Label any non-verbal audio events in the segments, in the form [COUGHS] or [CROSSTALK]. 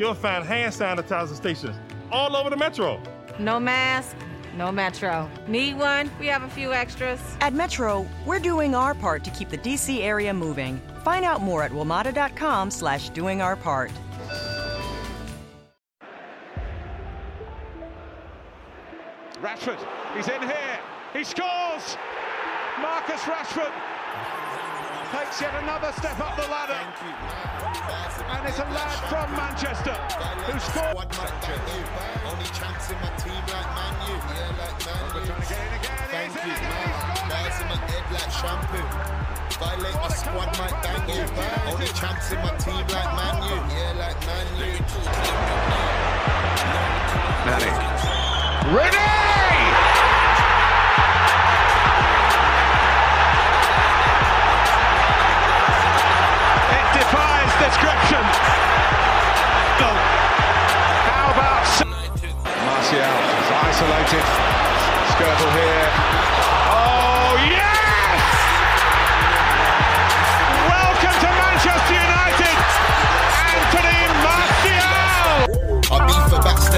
You'll find hand sanitizer stations all over the metro. No mask, no metro. Need one? We have a few extras. At Metro, we're doing our part to keep the DC area moving. Find out more at WMATA.com slash doing our part. Rashford, he's in here. He scores! Marcus Rashford takes yet another step up the ladder. And it's a lad from Manchester who scored. Only chance in my team like Man U. Yeah, like Man U. Trying to get in again. Thank He's you. in again. He's in my head like shampoo. Violate my squad, comeback might bang from Only chance in my team like Man U. Yeah, like Man U. It description. No. How about Martial is isolated. Skirtle here.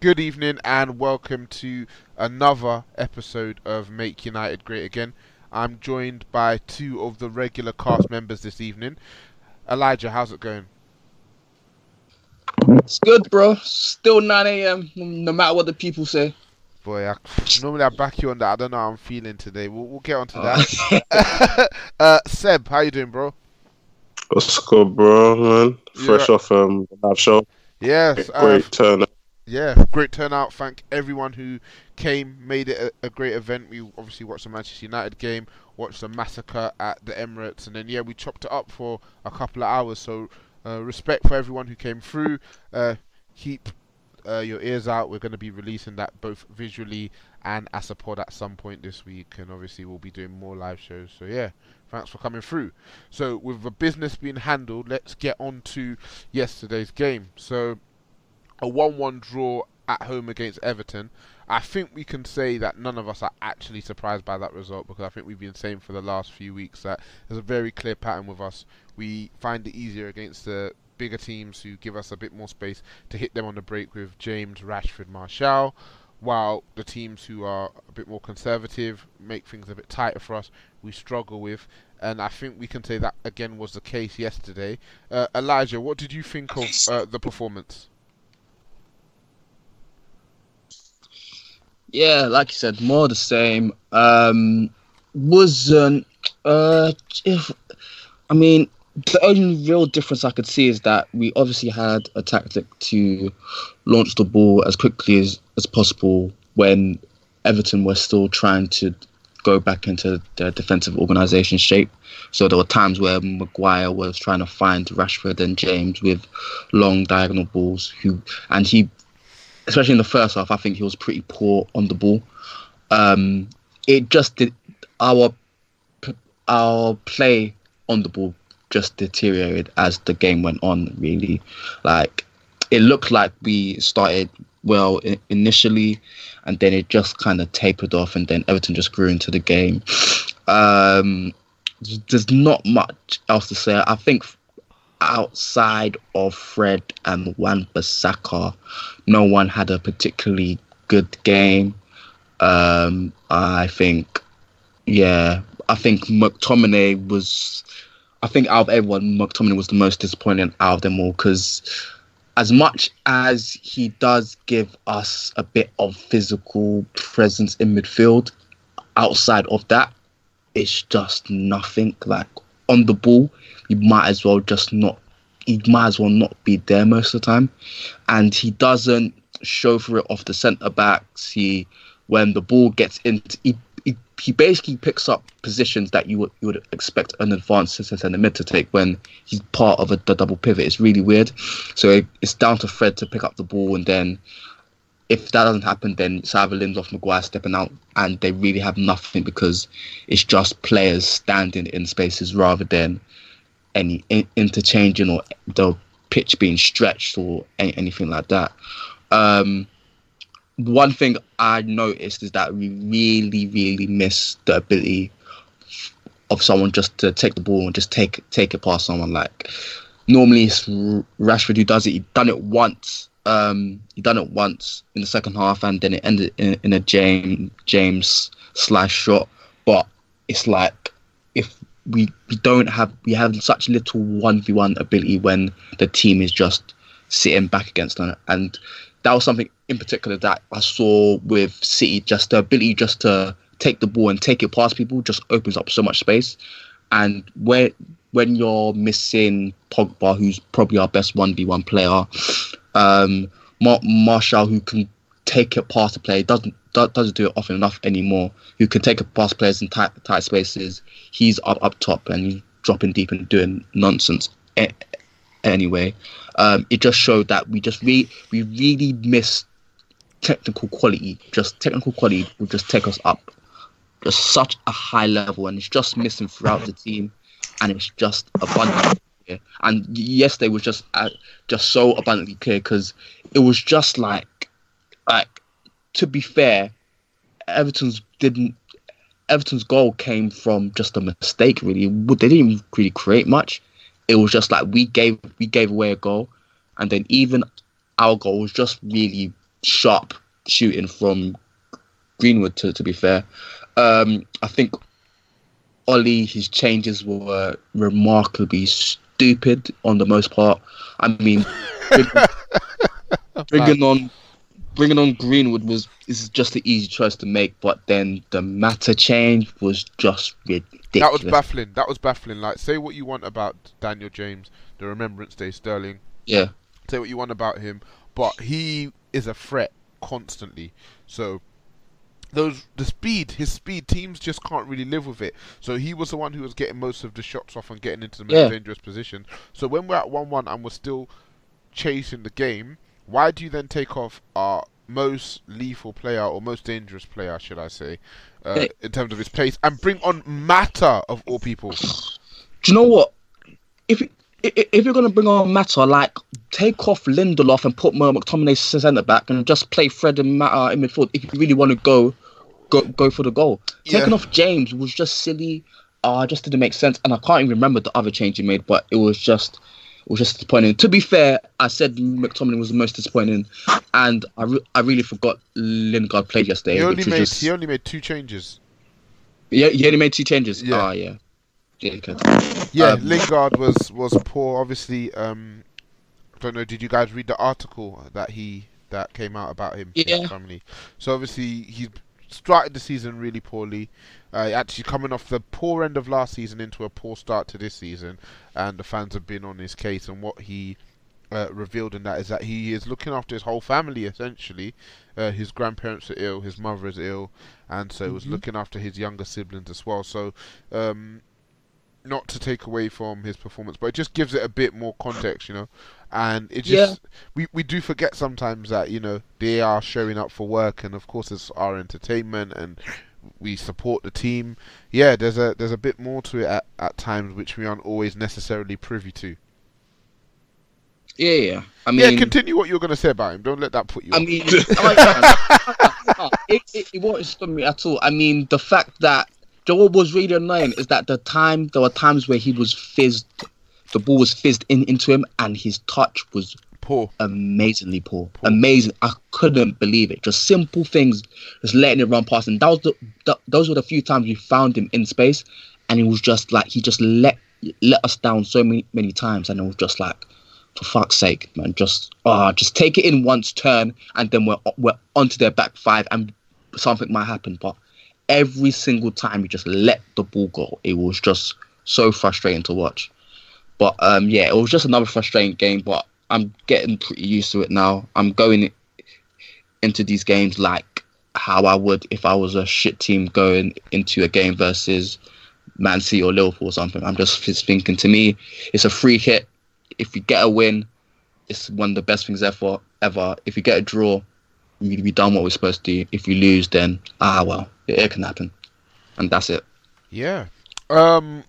Good evening and welcome to another episode of Make United Great Again. I'm joined by two of the regular cast members this evening. Elijah, how's it going? It's good, bro. Still 9 a.m. No matter what the people say. Boy, I, normally I back you on that. I don't know how I'm feeling today. We'll, we'll get on to that. [LAUGHS] [LAUGHS] uh, Seb, how you doing, bro? What's good, bro, man? Fresh Yeah. off um the live show. Yes, uh, Great turnout. Yeah, great turnout. Thank everyone who came, made it a, a great event. We obviously watched the Manchester United game, watched the massacre at the Emirates, and then yeah, we chopped it up for a couple of hours. So uh, respect for everyone who came through. Uh, keep uh, your ears out. We're going to be releasing that both visually and as a pod at some point this week, and obviously we'll be doing more live shows. So yeah, thanks for coming through. So with the business being handled, let's get on to yesterday's game. So a 1 1 draw at home against Everton. I think we can say that none of us are actually surprised by that result because I think we've been saying for the last few weeks that there's a very clear pattern with us. We find it easier against the bigger teams who give us a bit more space to hit them on the break with James, Rashford, Martial, while the teams who are a bit more conservative make things a bit tighter for us, we struggle with. And I think we can say that again was the case yesterday. Uh, Elijah, what did you think of uh, the performance? Yeah, like you said, more the same. Um, wasn't uh, if I mean the only real difference I could see is that we obviously had a tactic to launch the ball as quickly as, as possible when Everton were still trying to go back into their defensive organisation shape. So there were times where Maguire was trying to find Rashford and James with long diagonal balls. Who and he, especially in the first half, I think he was pretty poor on the ball. Um, it just did our our play on the ball just deteriorated as the game went on. Really, like it looked like we started well initially, and then it just kind of tapered off, and then Everton just grew into the game. Um, there's not much else to say. I think outside of Fred and Wan-Bissaka, no one had a particularly good game. Um, I think, yeah, I think McTominay was. I think out of everyone, McTominay was the most disappointing out of them all because as much as he does give us a bit of physical presence in midfield, outside of that, it's just nothing. Like on the ball, you might as well just not. He might as well not be there most of the time, and he doesn't show for it off the centre backs. He when the ball gets into, he, he, he basically picks up positions that you would you would expect an advanced centre mid to take when he's part of a, the double pivot. It's really weird. So it, it's down to Fred to pick up the ball, and then if that doesn't happen, then either Lindelof, Maguire stepping out, and they really have nothing because it's just players standing in spaces rather than any in- interchanging or the pitch being stretched or any, anything like that. Um, one thing I noticed is that we really, really miss the ability of someone just to take the ball and just take take it past someone. Like normally it's Rashford who does it. He done it once. Um, he done it once in the second half, and then it ended in, in a James James slash shot. But it's like we, we don't have we have such little one v one ability when the team is just sitting back against them, and that was something in particular that I saw with City. Just the ability just to take the ball and take it past people just opens up so much space. And where when you're missing Pogba, who's probably our best one v one player, um, Mar- Martial, who can take past the player, doesn't doesn't do it often enough anymore. Who can take it past players in tight tight spaces. He's up up top and he's dropping deep and doing nonsense. anyway, um, it just showed that we just re- we really missed technical quality. Just technical quality will just take us up just such a high level, and it's just missing throughout the team, and it's just abundantly clear. And yesterday was just uh, just so abundantly clear because it was just like, like to be fair, Everton's didn't. Everton's goal came from just a mistake. Really, they didn't really create much. It was just like we gave we gave away a goal, and then even our goal was just really sharp shooting from Greenwood. To to be fair, um, I think Ollie, his changes were remarkably stupid on the most part. I mean, [LAUGHS] bringing, on bringing on Greenwood was is just the easy choice to make, but then the Mata change was just ridiculous. That was baffling. That was baffling. Like, say what you want about Daniel James, the Remembrance Day Sterling. Yeah. Say what you want about him, but he is a threat constantly. So those the speed, his speed, teams just can't really live with it. So he was the one who was getting most of the shots off and getting into the most yeah. dangerous position. So when we're at one-one and we're still chasing the game, why do you then take off our most lethal player or most dangerous player, should I say, uh, in terms of his pace, and bring on Mata of all people? [SIGHS] Do you know what? If if you're gonna bring on Mata, like take off Lindelof and put Mo McTominay centre back and just play Fred and Mata in midfield. If you really want to go, go go for the goal. Yeah. Taking off James was just silly. Uh, just didn't make sense, and I can't even remember the other change he made, but it was just was just disappointing. To be fair, I said McTominay was the most disappointing, and I, re- I really forgot Lingard played yesterday. He only made just... he only made two changes. Yeah, he only made two changes. Yeah, ah, yeah. Yeah, um, Lingard was was poor. Obviously, um, I don't know. Did you guys read the article that he that came out about him? Yeah. family. So obviously he's started the season really poorly. Uh, actually, coming off the poor end of last season into a poor start to this season, and the fans have been on his case. And what he uh, revealed in that is that he is looking after his whole family essentially. Uh, his grandparents are ill, his mother is ill, and so mm-hmm. was looking after his younger siblings as well. So, um, not to take away from his performance, but it just gives it a bit more context, you know. And it just yeah. we we do forget sometimes that you know they are showing up for work, and of course it's our entertainment, and we support the team. Yeah, there's a there's a bit more to it at, at times which we aren't always necessarily privy to. Yeah, yeah. I mean, yeah. Continue what you're going to say about him. Don't let that put you. I mean, [LAUGHS] [LAUGHS] [LAUGHS] it, it, it won't stop me at all. I mean, the fact that what was really annoying is that the time there were times where he was fizzed, the ball was fizzed in into him, and his touch was poor, amazingly poor. poor. amazing. I couldn't believe it. Just simple things, just letting it run past, and that was the, the those were the few times we found him in space, and he was just like he just let let us down so many many times, and it was just like for fuck's sake, man, just ah, just take it in once, turn, and then we're we're onto their back five, and something might happen. But every single time you just let the ball go, it was just so frustrating to watch. But um, yeah, it was just another frustrating game. But I'm getting pretty used to it now. I'm going into these games like how I would if I was a shit team going into a game versus Man City or Liverpool or something. I'm just thinking to me, it's a free hit if we get a win, it's one of the best things ever. Ever. If we get a draw, we we done what we're supposed to do. If we lose, then ah well, it, it can happen, and that's it. Yeah. Um.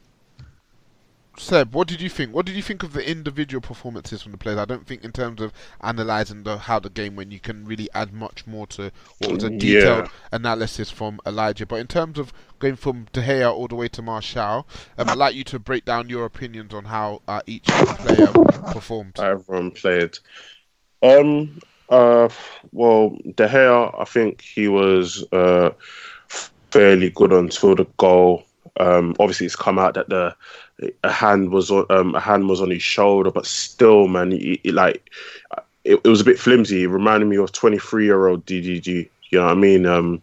Seb, what did you think? What did you think of the individual performances from the players? I don't think in terms of analysing the, how the game went, you can really add much more to what was a detailed yeah. analysis from Elijah. But in terms of going from De Gea all the way to Martial, um, I'd like you to break down your opinions on how uh, each player performed. Everyone played. Um. Uh. Well, De Gea, I think he was uh fairly good until the goal. Um, obviously, it's come out that the a hand was on um, a hand was on his shoulder, but still, man, it, it like it, it, was a bit flimsy. It reminded me of twenty three year old DDG. You know what I mean? Um,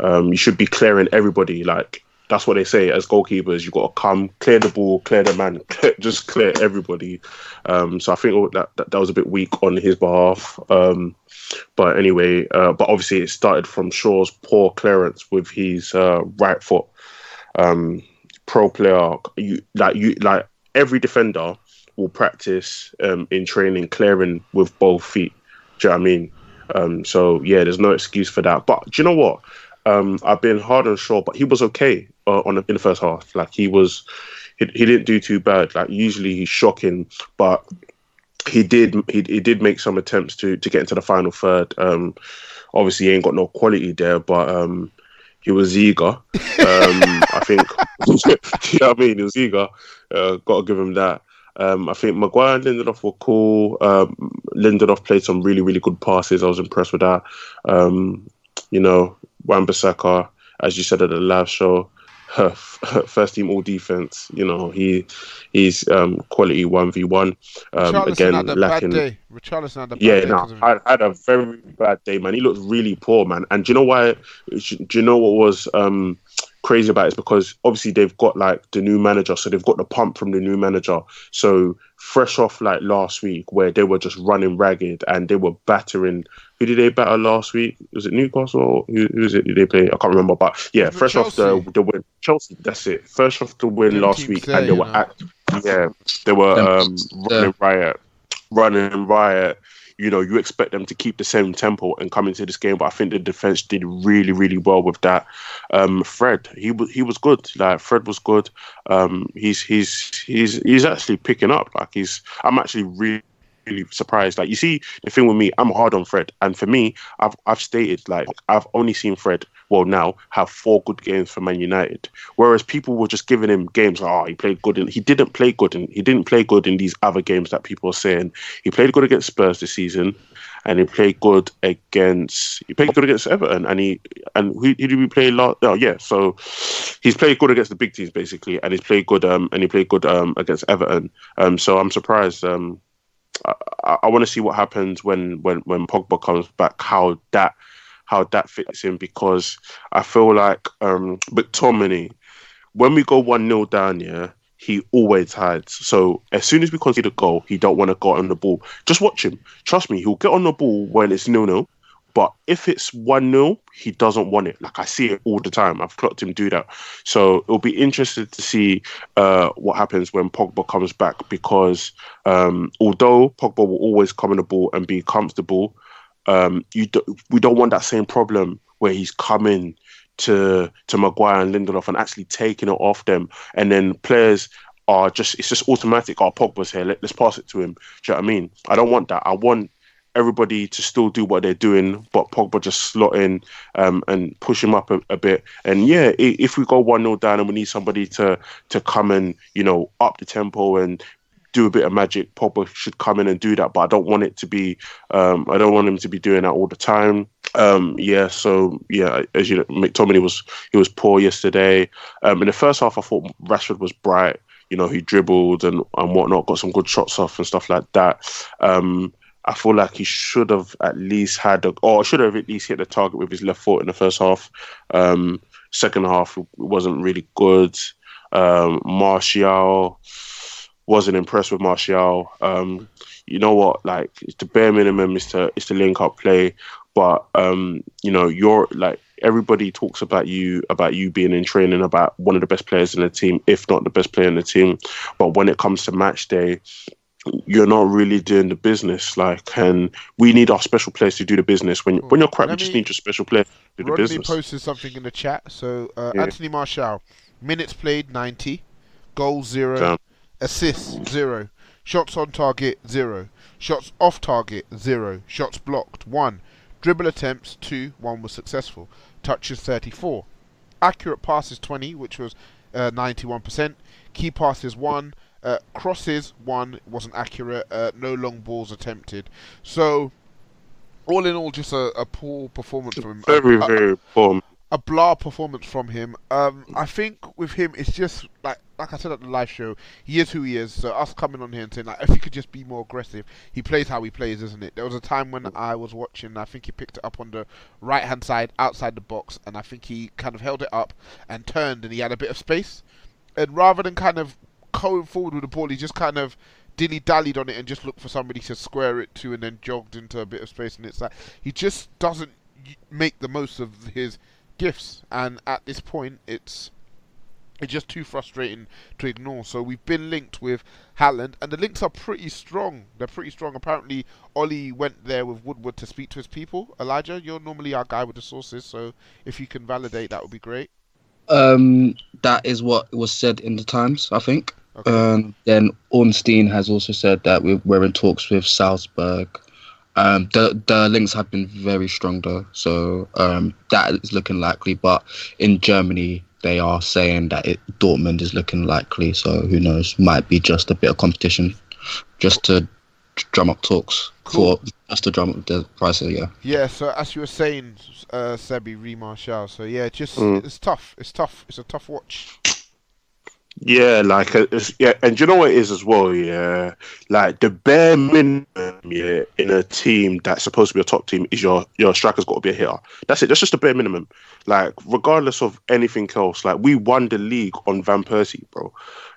um, you should be clearing everybody. Like that's what they say as goalkeepers. you've got to come clear the ball, clear the man, [LAUGHS] just clear everybody. Um, so I think that, that, that was a bit weak on his behalf. Um, but anyway, uh, but obviously it started from Shaw's poor clearance with his uh, right foot. Um, pro player, you like you like every defender will practice um, in training clearing with both feet. Do you know what I mean? Um, so yeah, there's no excuse for that. But do you know what? Um, I've been hard on Shaw, but he was okay uh, on the, in the first half. Like he was, he, he didn't do too bad. Like usually he's shocking, but he did he, he did make some attempts to to get into the final third. Um, obviously he ain't got no quality there, but um, he was eager. Um, I think, [LAUGHS] [LAUGHS] you know what I mean? He was eager. Uh, got to give him that. Um, I think Maguire and Lindelof were cool. Um, Lindelof played some really, really good passes. I was impressed with that. Um, you know, Wan-Bissaka, as you said at the live show, first team all defense. You know, he he's um, quality one v one. Um, again, lacking. Richarlison had a bad yeah, day. no, I, I, had a very bad day, man. He looked really poor, man. And do you know why? Do you know what was um, crazy about it? Is because obviously they've got like the new manager, so they've got the pump from the new manager. So fresh off like last week, where they were just running ragged and they were battering who did they batter last week? Was it Newcastle? Who, was it? Did they play? I can't remember. But yeah, fresh Chelsea. off the the win, Chelsea. That's it. Fresh off the win last week, and they were at yeah, they were um, running riot, running riot. You know, you expect them to keep the same tempo and come into this game, but I think the defense did really, really well with that. Um, Fred, he was he was good. Like Fred was good. Um, he's he's he's he's actually picking up. Like he's, I'm actually really really surprised. Like you see, the thing with me, I'm hard on Fred, and for me, I've I've stated like I've only seen Fred well now have four good games for Man United, whereas people were just giving him games like oh he played good and he didn't play good and he didn't play good in these other games that people are saying he played good against Spurs this season. And he played good against he played good against Everton and he and who, did we play? Oh yeah, so he's played good against the big teams basically, and he's played good um and he played good um against Everton. Um so I'm surprised um I, I want to see what happens when when when Pogba comes back. How that how that fits in because I feel like um, McTominay, when we go one 0 down, yeah, he always hides. So as soon as we concede a goal, he don't want to go on the ball. Just watch him. Trust me, he'll get on the ball when it's nil nil. But if it's 1 0, he doesn't want it. Like I see it all the time. I've clocked him do that. So it'll be interesting to see uh, what happens when Pogba comes back because um, although Pogba will always come in the ball and be comfortable, um, you do, we don't want that same problem where he's coming to to Maguire and Lindelof and actually taking it off them, and then players are just it's just automatic. Our oh, Pogba's here. Let, us pass it to him. Do you know what I mean? I don't want that. I want everybody to still do what they're doing, but Pogba just slot in um, and push him up a, a, bit. And yeah, if we go one 0 down and we need somebody to to come and you know up the tempo and do a bit of magic, Pogba should come in and do that. But I don't want it to be. Um, I don't want him to be doing that all the time. Um, yeah, so yeah, as you know, McTominay was he was poor yesterday. Um, in the first half, I thought Rashford was bright. You know, he dribbled and, and whatnot, got some good shots off and stuff like that. Um, I feel like he should have at least had, a, or should have at least hit the target with his left foot in the first half. Um, second half wasn't really good. Um, Martial wasn't impressed with Martial. Um, you know what? Like the bare minimum is to is to link up play, but um, you know you're like everybody talks about you about you being in training about one of the best players in the team, if not the best player in the team. But when it comes to match day, you're not really doing the business. Like, and we need our special players to do the business. When when you're crap, Let you just need your special player to do Rodney the business. Somebody posted something in the chat. So uh, yeah. Anthony Martial, minutes played ninety, goals zero, Damn. Assists zero, shots on target zero, shots off target zero, shots blocked one, dribble attempts two, one was successful, touches thirty four, accurate passes twenty, which was ninety one percent, key passes one. Uh, crosses one. Wasn't accurate. Uh, no long balls attempted. So all in all, just a, a poor performance from him. Very, a, very poor. A blah performance from him. Um, I think with him, it's just like like I said at the live show, he is who he is. So us coming on here and saying like, if he could just be more aggressive, he plays how he plays, isn't it? There was a time when I was watching, I think he picked it up on the right hand side outside the box, and I think he kind of held it up and turned, and he had a bit of space. And rather than kind of going forward with the ball, he just kind of dilly dallied on it and just looked for somebody to square it to, and then jogged into a bit of space. And it's like he just doesn't make the most of his gifts, and at this point, it's it's just too frustrating to ignore. So we've been linked with Haaland, and the links are pretty strong. They're pretty strong. Apparently, Ollie went there with Woodward to speak to his people. Elijah, you're normally our guy with the sources, so if you can validate, that would be great. Um, that is what was said in the Times, I think. Okay. Um, then Ornstein has also said that we're, we're in talks with Salzburg. Um, the the links have been very strong though, so um, that is looking likely. But in Germany, they are saying that it, Dortmund is looking likely. So who knows? Might be just a bit of competition, just to drum up talks cool. for just to drum up the price. Yeah. Yeah. So as you were saying, uh, Sebi Remarshall. So yeah, just mm. it's tough. It's tough. It's a tough watch. Yeah, like uh, yeah, and you know what it is as well. Yeah, like the bare minimum. Yeah, in a team that's supposed to be a top team is your your striker's got to be a hitter. That's it. That's just the bare minimum. Like regardless of anything else, like we won the league on Van Persie, bro.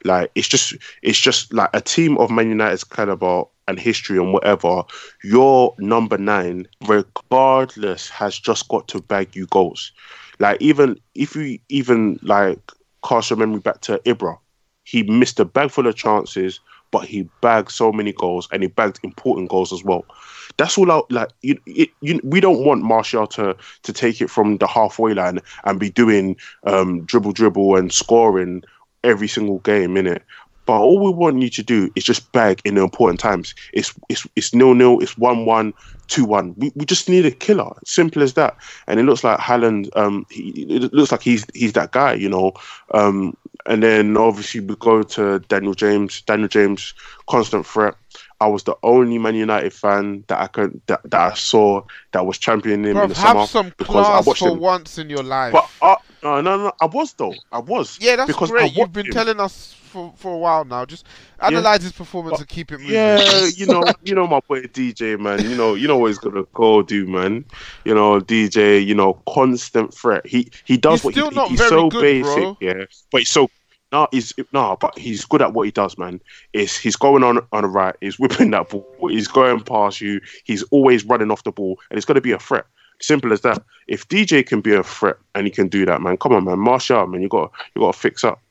Like it's just it's just like a team of Man United's caliber and history and whatever. Your number nine, regardless, has just got to bag you goals. Like even if you even like cast your memory back to Ibra. He missed a bag full of chances, but he bagged so many goals and he bagged important goals as well. That's all out. Like you, it, you, we don't want Martial to to take it from the halfway line and be doing um, dribble, dribble, and scoring every single game in it. But all we want you to do is just bag in the important times. It's it's it's nil nil. It's one one, two one. We, we just need a killer. Simple as that. And it looks like Haaland. Um, he, it looks like he's he's that guy. You know. Um, and then obviously we go to Daniel James. Daniel James, constant threat. I was the only Man United fan that I could that, that I saw that was championing him in the have summer. Some class for him. once in your life. But uh, No, no, no. I was though. I was. Yeah, that's because I great. You've been him. telling us for, for a while now. Just analyze his performance and keep it moving. Yeah, you know, you know my boy DJ, man. You know, you know what he's gonna go do, man. You know, DJ. You know, constant threat. He he does He's what still he, not he's so good, basic, bro. yeah. But he's so no, he's no, but he's good at what he does, man. Is he's going on on the right, he's whipping that ball, he's going past you, he's always running off the ball, and it's gonna be a threat. Simple as that. If DJ can be a threat and he can do that, man, come on, man, Martial, man, you got you got to fix up.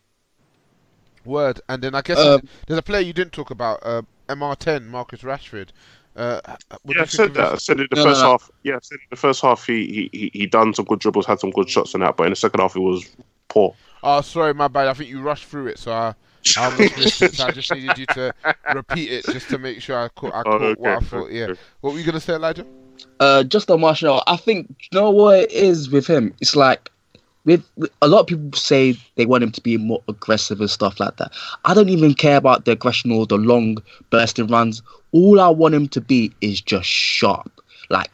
Word. And then I guess Um, there's a player you didn't talk about, uh, MR10, Marcus Rashford. Uh, Yeah, I said that. I his- said in the No, no, first no. half. Yeah, I said in the first half he, he he he done some good dribbles, had some good shots and that, but in the second half it was poor. Oh, sorry, my bad. I think you rushed through it, so I, I missed it. So I just needed you to [LAUGHS] repeat it just to make sure I caught, I Oh, okay, what I thought. okay. Yeah. What were you gonna say, Elijah? Uh, just on Martial, I think you know what it is with him. It's like with, with a lot of people say they want him to be more aggressive and stuff like that. I don't even care about the aggression or the long bursting runs. All I want him to be is just sharp. Like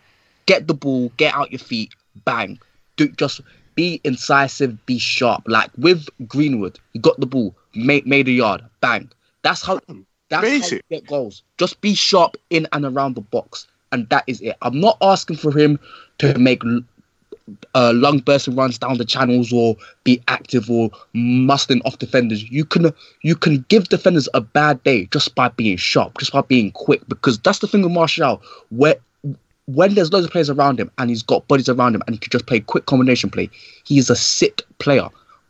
get the ball, get out your feet, bang. Do just be incisive, be sharp. Like with Greenwood, he got the ball, made made a yard, bang. That's how that's how you Basic. get goals. Just be sharp in and around the box, and that is it. I'm not asking for him to make uh, long bursting runs down the channels or be active or muscling off defenders. You can you can give defenders a bad day just by being sharp, just by being quick. Because that's the thing with Martial, where when there's loads of players around him and he's got bodies around him and he can just play quick combination play, he's a sit player.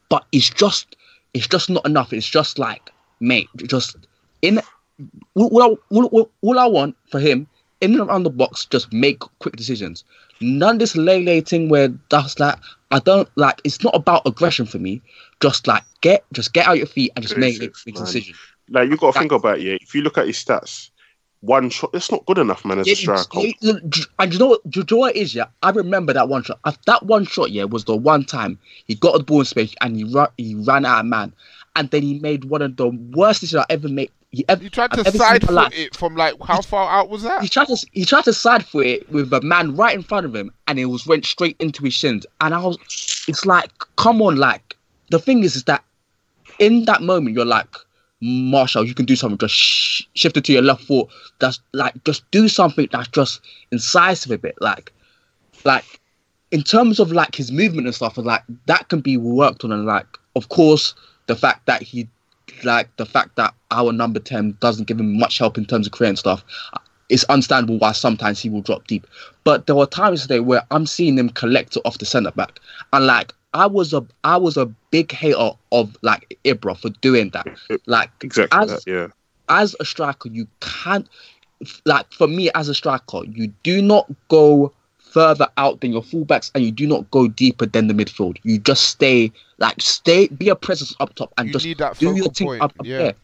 But it's just it's just not enough. It's just like mate, just in all, all, I- all, all I want for him in and around the box, just make quick decisions. None of this lay thing where that's like I don't like. It's not about aggression for me. Just like get, just get out your feet and just make Basics, make a man. decision. Like you got to think about it. Yeah, if you look at his stats, one shot It's not good enough, man. As a striker, you- you- and you know what? Do you know what it is? Yeah, I remember that one shot. That one shot, yeah, was the one time he got the ball in space and he ran, he ran out of man, and then he made one of the worst decisions I ever made. He, ever, You tried to I've ever seen in side foot life. it from like how far out was that? He tried to he tried to side foot it with a man right in front of him, and it was went straight into his shins. And I was, it's like, come on, like the thing is, is that in that moment you're like, Martial, you can do something. Just sh- shift it to your left foot. That's like just do something that's just incisive a bit, like, like in terms of like his movement and stuff, like that can be worked on. And like, of course, the fact that he, like the fact that our number ten doesn't give him much help in terms of creating stuff, it's understandable why sometimes he will drop deep. But there were times today where I'm seeing him collect it off the centre back, and like I was a I was a big hater of like Ibra for doing that. Like exactly as, that. Yeah, as a striker, you can't like for me as a striker, you do not go further out than your fullbacks and you do not go deeper than the midfield. You just stay like stay be a presence up top and You just do your thing point, up, up yeah. there.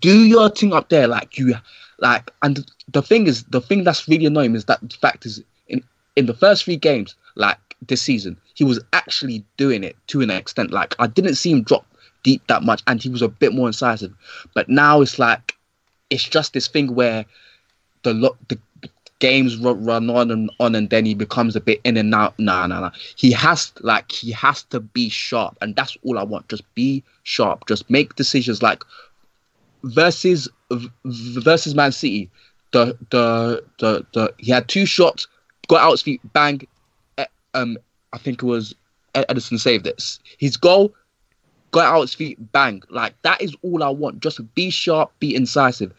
Do your thing up there like you like and the thing is the thing that's really annoying is that the fact is in in the first three games like this season he was actually doing it to an extent. Like I didn't see him drop deep that much and he was a bit more incisive. But now it's like it's just this thing where the lo- the games run on and on and then he becomes a bit in and out. Nah nah nah. He has like he has to be sharp and that's all i want. Just be sharp. Just make decisions like versus versus man city the the the, the he had two shots got out his feet bang eh, um i think it was Ederson saved this his goal got out his feet bang like that is all i want just be sharp be incisive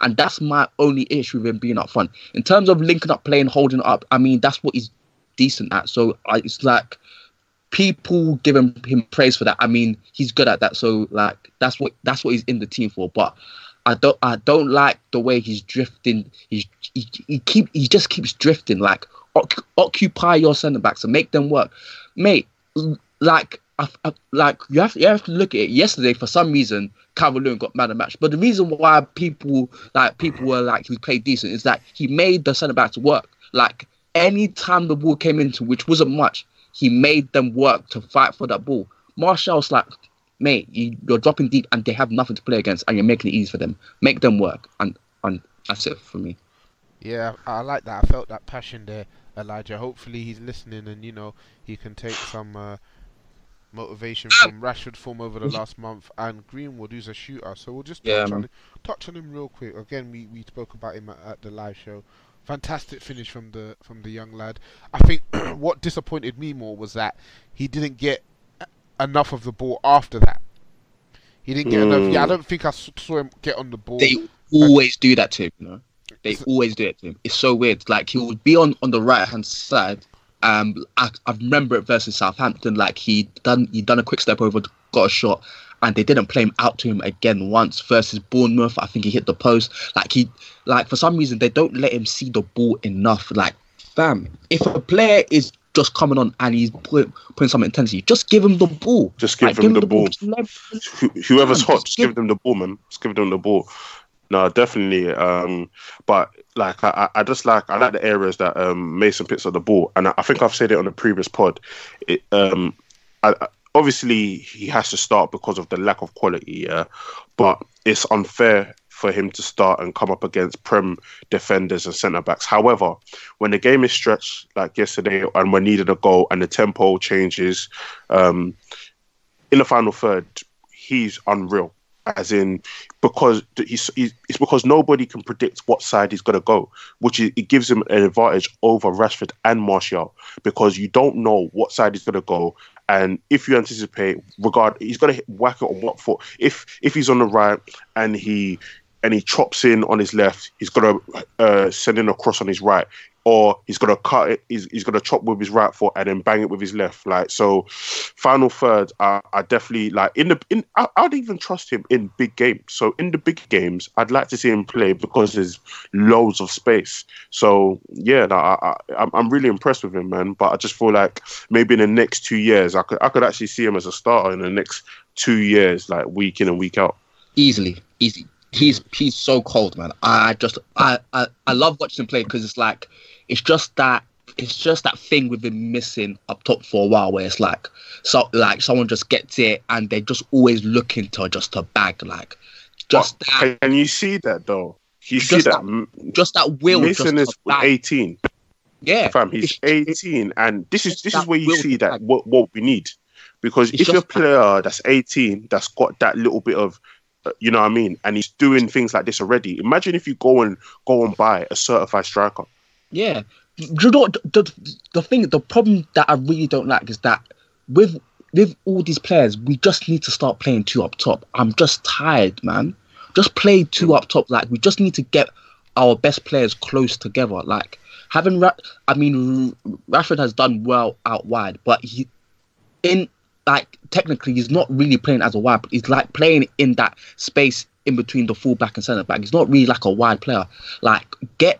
and that's my only issue with him being up front. In terms of linking up, playing, holding up, I mean that's what he's decent at. So I, it's like people give him, him praise for that. I mean he's good at that. So like that's what that's what he's in the team for. But I don't I don't like the way he's drifting. He's he, he keep he just keeps drifting. Like oc- occupy your centre backs and make them work, mate. Like I, I, like you have you have to look at it. Yesterday, for some reason, Lewin got man of match. But the reason why people like people were like he played decent is that he made the centre backs work. Like any time the ball came into, which wasn't much, he made them work to fight for that ball. Martial's like, mate, you, you're dropping deep and they have nothing to play against, and you're making it easy for them. Make them work, and and that's it for me. Yeah, I like that. I felt that passion there, Elijah. Hopefully he's listening and you know he can take some uh, motivation from Rashford form over the last month, and Greenwood, who's a shooter. So we'll just Yeah, touch, on, him, touch on him real quick. Again, we, we spoke about him at, at the live show. Fantastic finish from the from the young lad. I think [CLEARS THROAT] what disappointed me more was that he didn't get enough of the ball after that. He didn't get enough. Yeah, I Mm. don't think I saw him get on the ball. They always do that to him, you know. They always do it to him. It's so weird. Like he would be on, on the right hand side. Um, I, I remember it versus Southampton. Like he done he done a quick step over, got a shot, and they didn't play him out to him again once versus Bournemouth. I think he hit the post. Like he like for some reason they don't let him see the ball enough. Like fam, if a player is just coming on and he's put, putting some intensity, just give him the ball. Just give Like, him the ball. Just let- Whoever's hot, just give them the ball, man. Just give them the ball. No, definitely. Um, but like I, I just like I like the areas that um, Mason picks up the ball, and I, I think I've said it on the previous pod. It, um, I- obviously he has to start because of the lack of quality, yeah. But it's unfair for him to start and come up against prem defenders and centre backs. However, when the game is stretched like yesterday, and we're needed a goal, and the tempo changes, um, in the final third, he's unreal. As in, because he's, he's it's because nobody can predict what side he's going to go, which is, it gives him an advantage over Rashford and Martial because you don't know what side he's going to go, and if you anticipate, regard he's going to whack it on what foot. If if he's on the right and he and he chops in on his left, he's going to uh, send in a cross on his right, or he's to cut it. He's, he's to chop with his right foot and then bang it with his left. Like so, final third, I, I definitely like in the in. I, I'd even trust him in big games. So in the big games, I'd like to see him play because there's loads of space. So yeah, no, I, I, I'm- I'm really impressed with him, man. But I just feel like maybe in the next two years, I could I could actually see him as a starter in the next two years, like week in and week out. easily, easy. He's he's so cold, man. I just I I, I love watching him play because it's like it's just that it's just that thing we've been missing up top for a while, where it's like so like someone just gets it and they're just always looking to just to bag like just that Can you see that though? You see Just that? that- just that will Mason just is 18. Yeah, fam, he's 18, and this is this is where you see that what what we need, because It's if you're a player that's 18 that's got that little bit of, Uh, you know what I mean, and he's doing things like this already. Imagine if you go and go and buy a certified striker. Yeah. You know, the, the, thing, the problem that I really don't like is that with with all these players, we just need to start playing two up top. I'm just tired, man. Just play two up top. Like we just need to get our best players close together. Like having, Ra- I mean, Rashford has done well out wide, but he in like technically he's not really playing as a wide. But he's like playing in that space in between the full back and centre back. He's not really like a wide player. Like get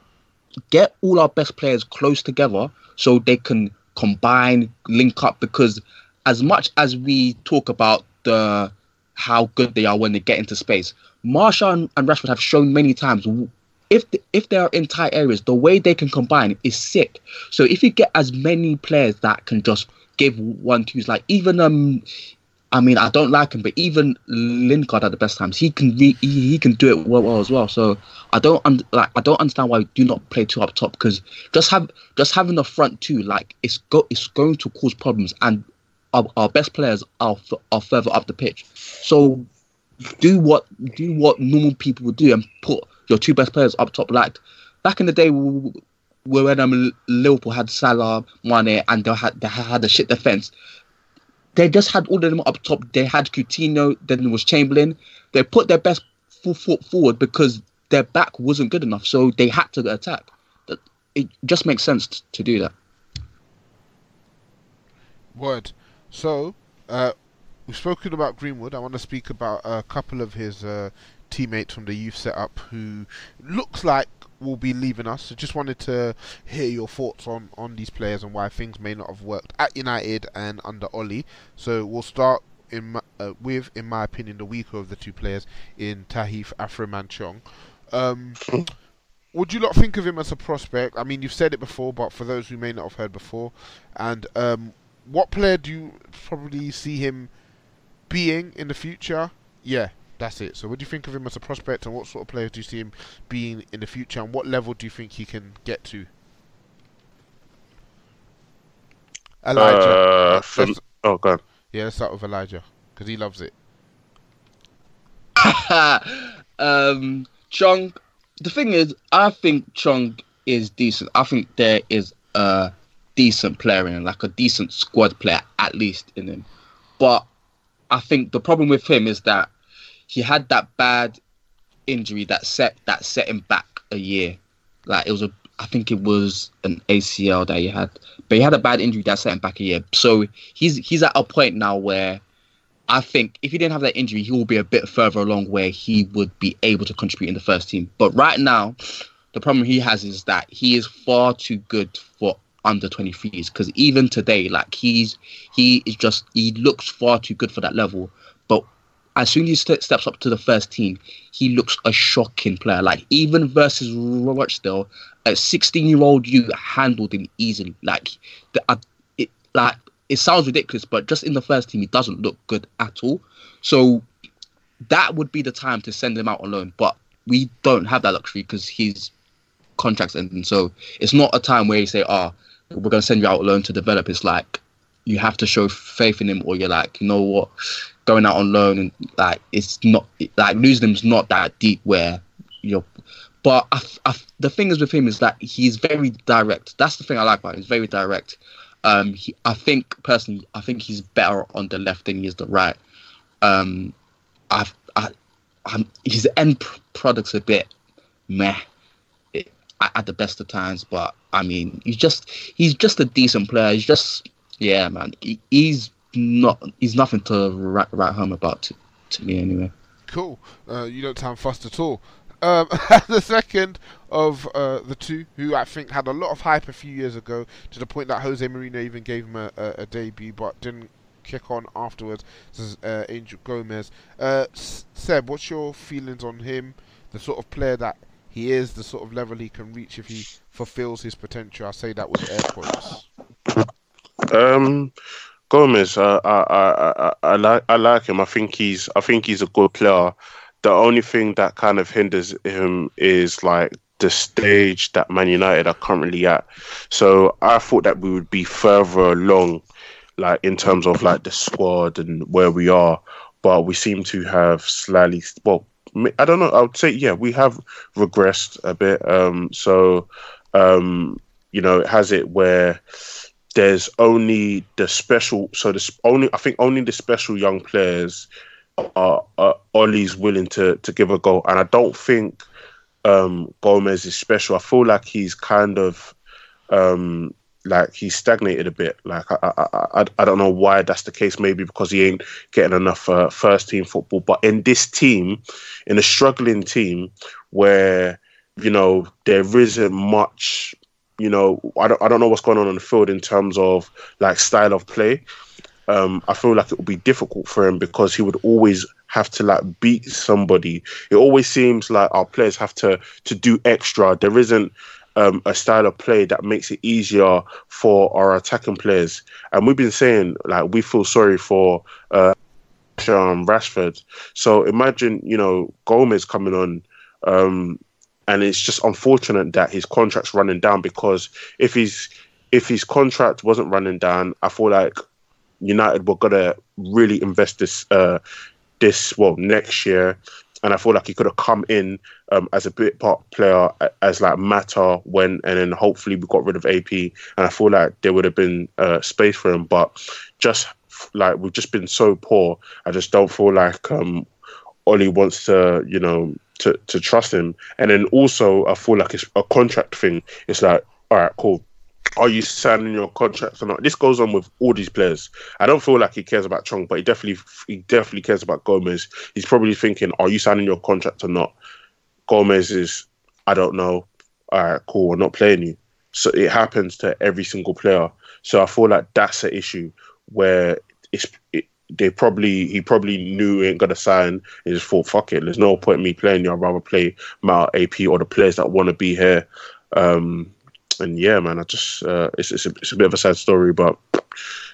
get all our best players close together so they can combine, link up. Because as much as we talk about the how good they are when they get into space, Martial and, and Rashford have shown many times if if they are in tight areas, the way they can combine is sick. So if you get as many players that can just give one twos, like even um. I mean, I don't like him, but even Lingard at the best times, he can re- he, he can do it well, well as well. So I don't un- like I don't understand why we do not play two up top because just have just having the front two like it's go it's going to cause problems, and our, our best players are f- are further up the pitch. So do what do what normal people would do and put your two best players up top. Like back in the day, when um, Liverpool had Salah, Mane, and they had they had a shit defense they just had all of them up top. They had Coutinho, then there was Chamberlain. They put their best foot forward because their back wasn't good enough, so they had to attack. It just makes sense to do that. Word. So, uh, we've spoken about Greenwood. I want to speak about a couple of his uh, teammates from the youth setup who looks like will be leaving us. So, just wanted to hear your thoughts on, on these players and why things may not have worked at United and under Ollie. So, we'll start in my, uh, with, in my opinion, the weaker of the two players in Tahith Afromanchong. Um, [LAUGHS] would you not think of him as a prospect? I mean, you've said it before, but for those who may not have heard before, and um, what player do you probably see him being in the future? Yeah, that's it. So, what do you think of him as a prospect, and what sort of players do you see him being in the future, and what level do you think he can get to? Elijah, Uh, from- let's- oh, God. Yeah, let's start with Elijah because he loves it. [LAUGHS] um, Chong. The thing is, I think Chong is decent. I think there is a decent player in him, like a decent squad player at least in him. But I think the problem with him is that he had that bad injury that set that set him back a year. Like it was a, I think it was an ACL that he had, but he had a bad injury that set him back a year. So he's he's at a point now where I think if he didn't have that injury, he will be a bit further along where he would be able to contribute in the first team. But right now, the problem he has is that he is far too good for under 23s because even today like he's he is just he looks far too good for that level but as soon as he st- steps up to the first team he looks a shocking player. Like even versus Rochdale a 16 year old you handled him easily. Like the, uh, it like it sounds ridiculous but just in the first team he doesn't look good at all. So that would be the time to send him out alone but we don't have that luxury because his contract's ending. So it's not a time where you say oh we're going to send you out alone to develop. It's like you have to show faith in him, or you're like, you know what, going out on loan and like it's not like losing him's not that deep where you're. But I, I, the thing is with him is that he's very direct. That's the thing I like about him. He's very direct. Um, he, I think personally, I think he's better on the left than he is the right. Um, I've, I, I'm, his end product's a bit meh at the best of times. But I mean, he's just he's just a decent player. He's just yeah, man. He, he's not he's nothing to write, write home about to, to me anyway. Cool. Uh, you don't sound fussed at all. Um, [LAUGHS] the second of uh, the two, who I think had a lot of hype a few years ago, to the point that Jose Mourinho even gave him a, a, a debut, but didn't kick on afterwards. This is uh, Angel Gomes. Uh, Seb, what's your feelings on him? The sort of player that he is the sort of level he can reach if he fulfills his potential. I say that with air quotes. Um, Gomes, I, I, I, I, like I like him. I think he's I think he's a good player. The only thing that kind of hinders him is like the stage that Man United are currently at. So I thought that we would be further along, like in terms of like the squad and where we are, but we seem to have slightly well I don't know. I would say yeah, we have regressed a bit. Um, so um, you know, it has it where there's only the special. So the only I think only the special young players are, are Ollie's willing to to give a go, and I don't think um, Gomes is special. I feel like he's kind of um, like he's stagnated a bit. Like I, I, I, I don't know why that's the case. Maybe because he ain't getting enough uh, first team football. But in this team, in a struggling team where you know there isn't much, you know, I don't, I don't know what's going on on the field in terms of like style of play. Um, I feel like it would be difficult for him because he would always have to like beat somebody. It always seems like our players have to to do extra. There isn't um, a style of play that makes it easier for our attacking players. And we've been saying like we feel sorry for uh, Rashford. So imagine you know Gomes coming on. Um, and it's just unfortunate that his contract's running down because if he's if his contract wasn't running down, I feel like United were gonna really invest this uh, this well next year. And I feel like he could have come in um, as a bit part player as like Mata when, and then hopefully we got rid of AP, and I feel like there would have been uh, space for him. But just like we've just been so poor, I just don't feel like um, Ollie wants to, you know, to to trust him. And then also I feel like it's a contract thing. It's like, all right, cool are you signing your contracts or not? This goes on with all these players. I don't feel like he cares about Chong, but he definitely he definitely cares about Gomes. He's probably thinking, are you signing your contract or not? Gomes is, I don't know. All right, cool. We're not playing you. So it happens to every single player. So I feel like that's an issue where it's it, they probably he probably knew he ain't gonna sign. He just thought, fuck it. There's no point in me playing you. I'd rather play my AP or the players that want to be here. Um, and yeah, man, I just uh, it's it's a, it's a bit of a sad story, but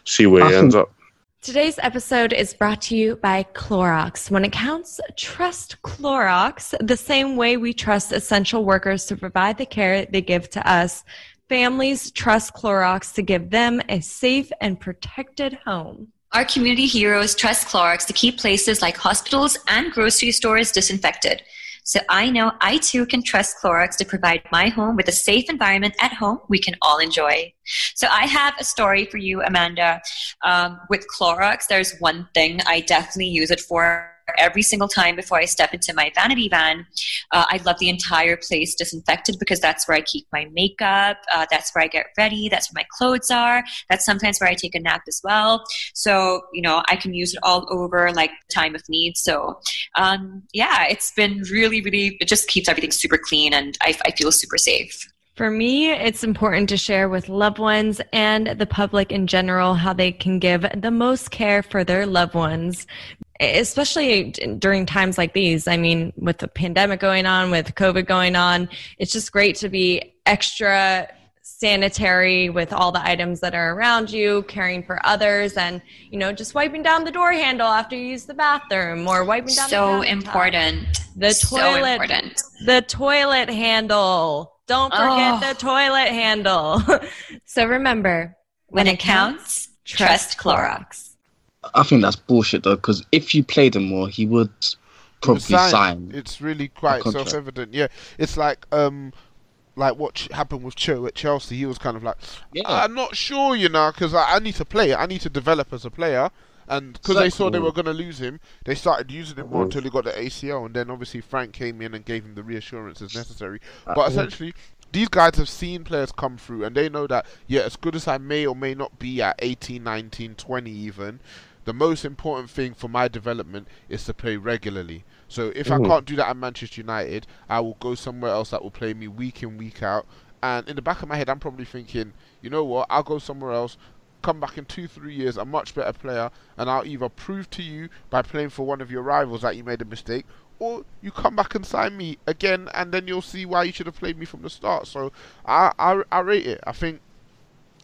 see where he ends up. Today's episode is brought to you by Clorox. When it counts, trust Clorox the same way we trust essential workers to provide the care they give to us. Families trust Clorox to give them a safe and protected home. Our community heroes trust Clorox to keep places like hospitals and grocery stores disinfected. So I know I too can trust Clorox to provide my home with a safe environment at home we can all enjoy. So I have a story for you, Amanda. Um, with Clorox, there's one thing I definitely use it for every single time before I step into my vanity van. Uh, I love the entire place disinfected because that's where I keep my makeup. Uh, that's where I get ready. That's where my clothes are. That's sometimes where I take a nap as well. So, you know, I can use it all over like time of need. So, um, yeah, it's been really, really, it just keeps everything super clean and I, I feel super safe. For me, it's important to share with loved ones and the public in general how they can give the most care for their loved ones, especially during times like these. I mean, with the pandemic going on, with COVID going on, it's just great to be extra sanitary with all the items that are around you, caring for others, and you know, just wiping down the door handle after you use the bathroom or wiping down. So important. The So toilet. important. The toilet handle. Don't forget Oh. the toilet handle. [LAUGHS] so remember, When it counts, trust Clorox. I think that's bullshit though, because if you played him more, he would probably Sign. sign. It's really quite self-evident. Yeah, it's like um, like what ch- happened with Cho at Chelsea. He was kind of like, I'm not sure, you know, because I, I need to play. I need to develop as a player. And because they saw they were going to lose him, they started using him more until he got the ACL, and then obviously Frank came in and gave him the reassurances necessary. But Uh, essentially, these guys have seen players come through, and they know that yeah, as good as I may or may not be at 18, 19, 20 even, the most important thing for my development is to play regularly. So if I Mhm. can't do that at Manchester United, I will go somewhere else that will play me week in week out. And in the back of my head, I'm probably thinking, you know what? I'll go somewhere else. Come back in two, three years, a much better player, and I'll either prove to you by playing for one of your rivals that you made a mistake, or you come back and sign me again, and then you'll see why you should have played me from the start. So I, I, I rate it. I think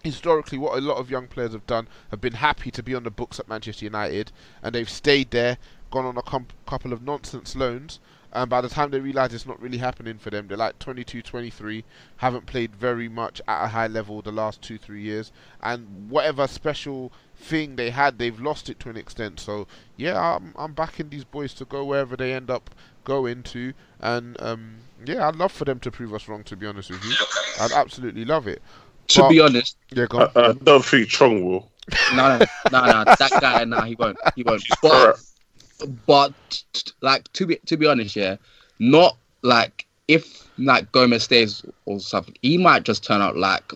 historically what a lot of young players have done have been happy to be on the books at Manchester United and they've stayed there, gone on a com- couple of nonsense loans. And by the time they realise it's not really happening for them, they're like 22, 23, haven't played very much at a high level the last two, three years. And whatever special thing they had, they've lost it to an extent. So, yeah, I'm, I'm backing these boys to go wherever they end up going to. And, um, yeah, I'd love for them to prove us wrong, to be honest with you. I'd absolutely love it. To But- be honest, yeah, go I, on. I don't think Chong will. no, no, no, no, that guy, no, he won't, he won't. But, but like to be to be honest, yeah, not like if like Gomes stays or something, he might just turn out like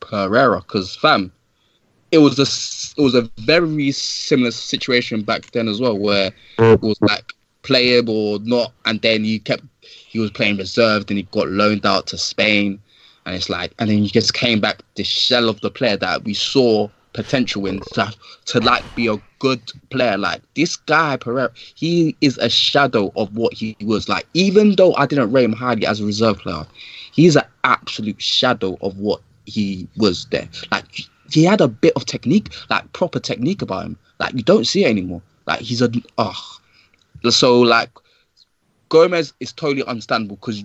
Pereira, because fam, it was a s- it was a very similar situation back then as well, where it was like playable or not, and then he kept he was playing reserved, and he got loaned out to Spain, and it's like, and then he just came back the shell of the player that we saw potential in to, to like be a good player. Like this guy Pereira, he is a shadow of what he was. Like even though I didn't rate him highly as a reserve player, he's an absolute shadow of what he was there. Like he had a bit of technique, like proper technique about him. Like you don't see it anymore. Like he's a oh, so like Gomes is totally understandable because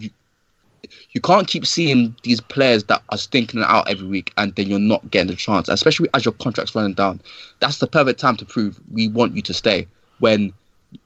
you can't keep seeing these players that are stinking out every week and then you're not getting the chance, especially as your contract's running down. That's the perfect time to prove we want you to stay when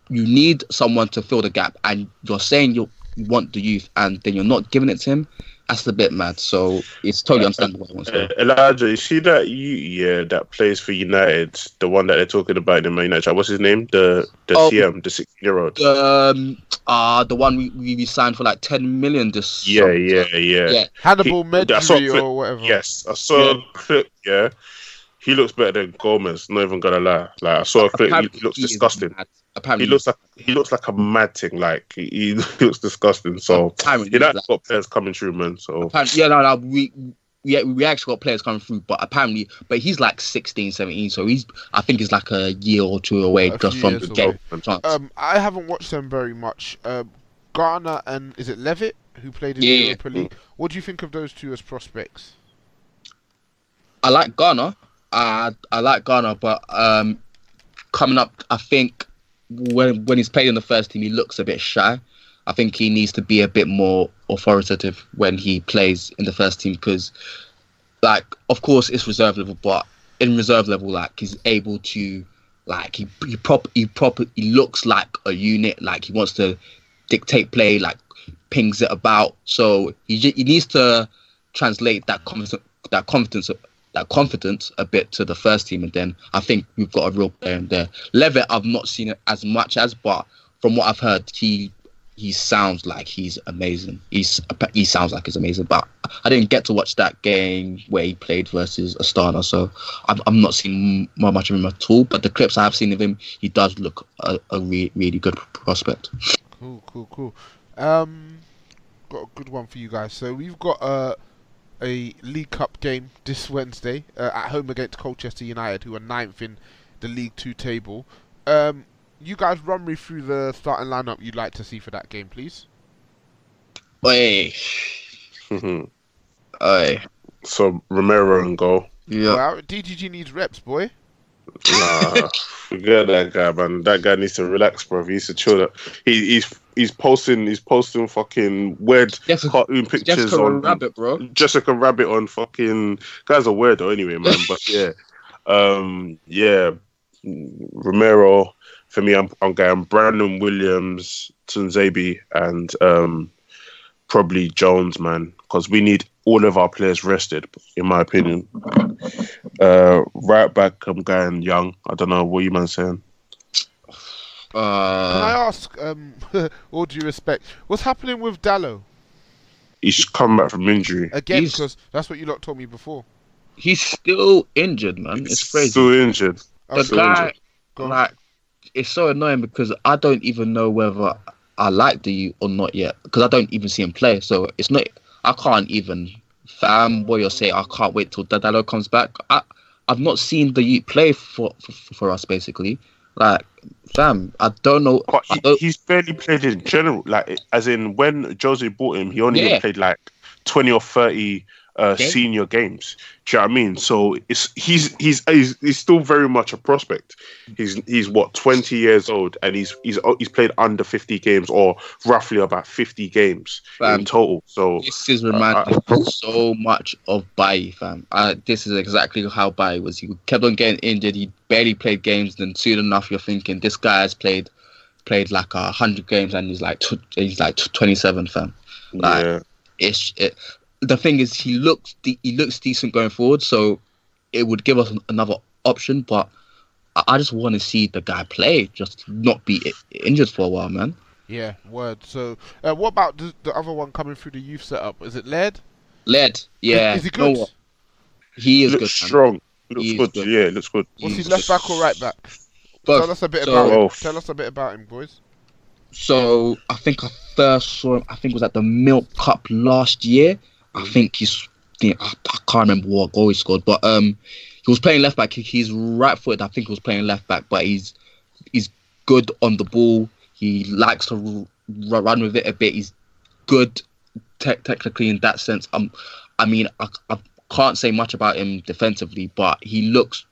you need someone to fill the gap and you're saying you want the youth and then you're not giving it to him. That's a bit mad. So it's totally understandable. why he wants to Uh. Elijah, you see that you yeah that plays for United, the one that they're talking about in Man United. What's his name? The the Oh. CM, the six year old. Um, uh, the one we, we we signed for like 10 million this Yeah, summer. yeah, yeah. Yeah. Hannibal He- I saw a Mejbri clip- or whatever. Yes, I saw a clip. Yeah, he looks better than Gomes. Not even gonna lie. Like I saw a clip. He looks he disgusting. Apparently He looks like he looks like a mad thing. Like he, he [LAUGHS] looks disgusting. So Apparently you know, he's got players coming through, man. So Apparently, yeah, no, no, we, we we actually got players coming through, but apparently, but he's like 16, 17, so he's I think he's like a year or two away A just from the game. Um, I haven't watched them very much. Um, Garner and is it Levitt who played in Yeah, the yeah. Europa League? What do you think of those two as prospects? I like Garner. I I like Garner, but um, coming up, I think when when he's played in the first team, he looks a bit shy. I think he needs to be a bit more authoritative when he plays in the first team because, like, of course, it's reserve level, but in reserve level, like, he's able to Like he he prop he proper he looks like a unit. Like he wants to dictate play. Like pings it about. So he he needs to translate that confidence that confidence that confidence a bit to the first team, and then I think we've got a real player in there. Levitt, I've not seen it as much as, but from what I've heard, he he sounds like he's amazing. He's he sounds like he's amazing, but I didn't get to watch that game where he played versus Astana, so I'm, I'm not seeing much of him at all. But the clips I have seen of him, he does look a, a re- really good prospect. Cool, cool, cool. Um, got a good one for you guys. So we've got uh, a League Cup game this Wednesday uh, at home against Colchester United, who are ninth in the League Two table. Um, you guys run me through the starting lineup you'd like to see for that game, please. Oi. [LAUGHS] Oi. So Romero and goal. Yeah. Well, DDG needs reps, boy. Nah, [LAUGHS] forget that guy, man. That guy needs to relax, bro. He needs to chill. That he, he's he's posting he's posting fucking weird Jessica, cartoon pictures Jessica on Rabbit, bro. Jessica Rabbit on fucking guys are weirdo anyway, man. but yeah, [LAUGHS] um, yeah, Romero for me. I'm I'm going Brandon Williams, Tuanzebe, and um, probably Jones, man, because we need all of our players rested, in my opinion. Uh, right back, I'm going Young. I don't know what you man saying. Can I ask, um, [LAUGHS] all due respect, what's happening with Dalot He's come back from injury. again? He's- Because that's what you lot told me before. He's still injured, man. It's crazy. Still injured. the Still guy, injured. Go on. like, it's so annoying because I don't even know whether I like the or not yet because I don't even see him play. So it's not. I can't even fanboy or say I can't wait till Dadalo comes back. I I've not seen the youth play for for, for us basically. Like, fam, I don't know. But I don't- he's barely played in general. Like, as in when Jose bought him, he only Yeah. played like twenty or thirty uh, Game- senior games. Do you know what I mean? So it's he's he's he's, he's still very much a prospect. He's he's what twenty years old, and he's he's he's played under fifty games or roughly about fifty games Fam, in total. So This is reminding me so much of Bailly, fam. Uh, this is exactly how Bailly was. He kept on getting injured. He barely played games. Then soon enough, you're thinking this guy has played played like a hundred games, and he's like tw- he's like twenty seven, fam. Like yeah, it's it. The thing is, he looks de- he looks decent going forward, so it would give us another option. But I, I just want to see the guy play, just not be i- injured for a while, man. Yeah, word. So, uh, what about the, the other one coming through the youth setup? Is it Led? Led, yeah, Is, is he you know good? what? He is looks good. man. strong. Looks He good. good. Yeah, looks good. What's he left back or right back? Both. Tell us a bit So- about him. Tell us a bit about him, boys. So I think I first saw him. I think it was at the Milk Cup last year. I think he's. I I can't remember what goal he scored, but um, he was playing left back. He's right footed. I think he was playing left back, but he's he's good on the ball. He likes to r- run with it a bit. He's good te- technically in that sense. Um, I mean, I, I can't say much about him defensively, but he looks.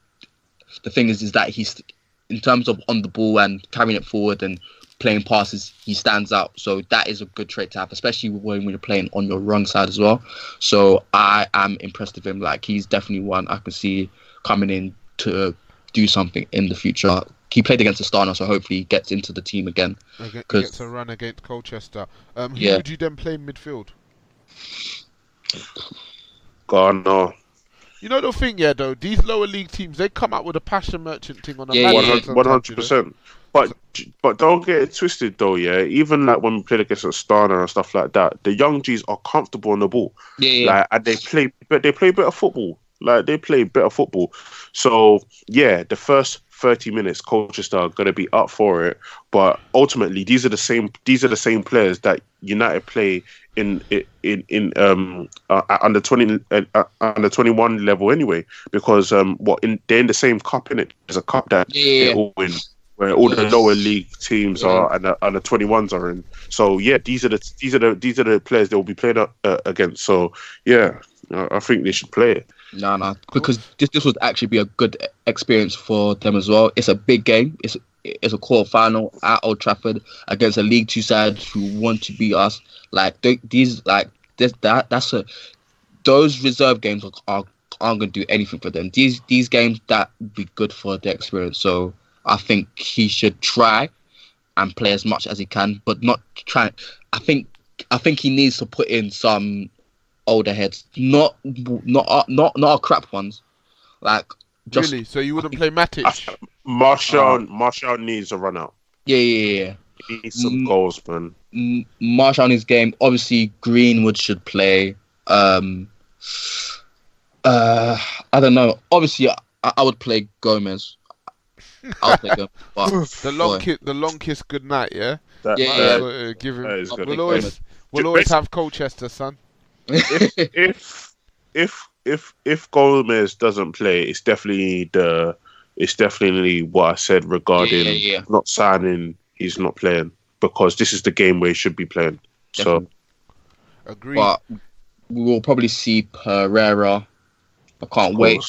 The thing is, is that he's in terms of on the ball and carrying it forward and playing passes, he stands out. So that is a good trait to have, especially when you're playing on your wrong side as well. So I am impressed with him. Like he's definitely one I can see coming in to do something in the future. He played against Astana, so hopefully he gets into the team again. Again, 'Cause- gets a run against Colchester. Um, who Yeah. would you then play in midfield? God no. You know the thing, yeah, though these lower league teams they come out with a passion merchant thing on a Yeah, mad yeah, thing yeah. sometimes, One you hundred know? percent. But but don't get it twisted though, yeah. Even like when we played against Astana and stuff like that, the young G's are comfortable on the ball. Yeah, yeah. Like and they play but they play better football. Like they play better football. So yeah, the first thirty minutes Colchester are gonna be up for it. But ultimately these are the same these are the same players that United play in in in um uh, under twenty uh, uh, under twenty one level anyway because um what in they're in the same cup in it. There's a cup that Yeah. they all win where all the lower league teams Yeah. are and the, and the 21s are in. So yeah, these are the these are the these are the players they will be playing uh, against. So yeah, I think they should play it. No, no, because this this would actually be a good experience for them as well. It's a big game. It's it's a quarter final at Old Trafford against a League Two side who want to beat us. Like they, these, like this, that that's a those reserve games are, are aren't going to do anything for them. These these games that would be good for the experience. So I think he should try and play as much as he can, but not try. I think I think he needs to put in some older heads, not not not not crap ones. Like just really? So you wouldn't play Matic? Martial Marshall needs a run out. yeah yeah yeah. He needs some goals, man. M- Martial on his game. Obviously, Greenwood should play. Um, uh, I don't know. Obviously, I, I would play Gomes. I would play Gomes. But [LAUGHS] the long boy, kiss, the long kiss, good night. Yeah. That- Yeah, yeah. uh, give him. That is. We'll always, we'll always have Colchester, son. if if if if Gomes doesn't play, it's definitely the it's definitely what I said regarding Yeah, yeah, yeah. not signing. He's not playing because this is the game where he should be playing. So agree. but we will probably see Pereira. I can't wait.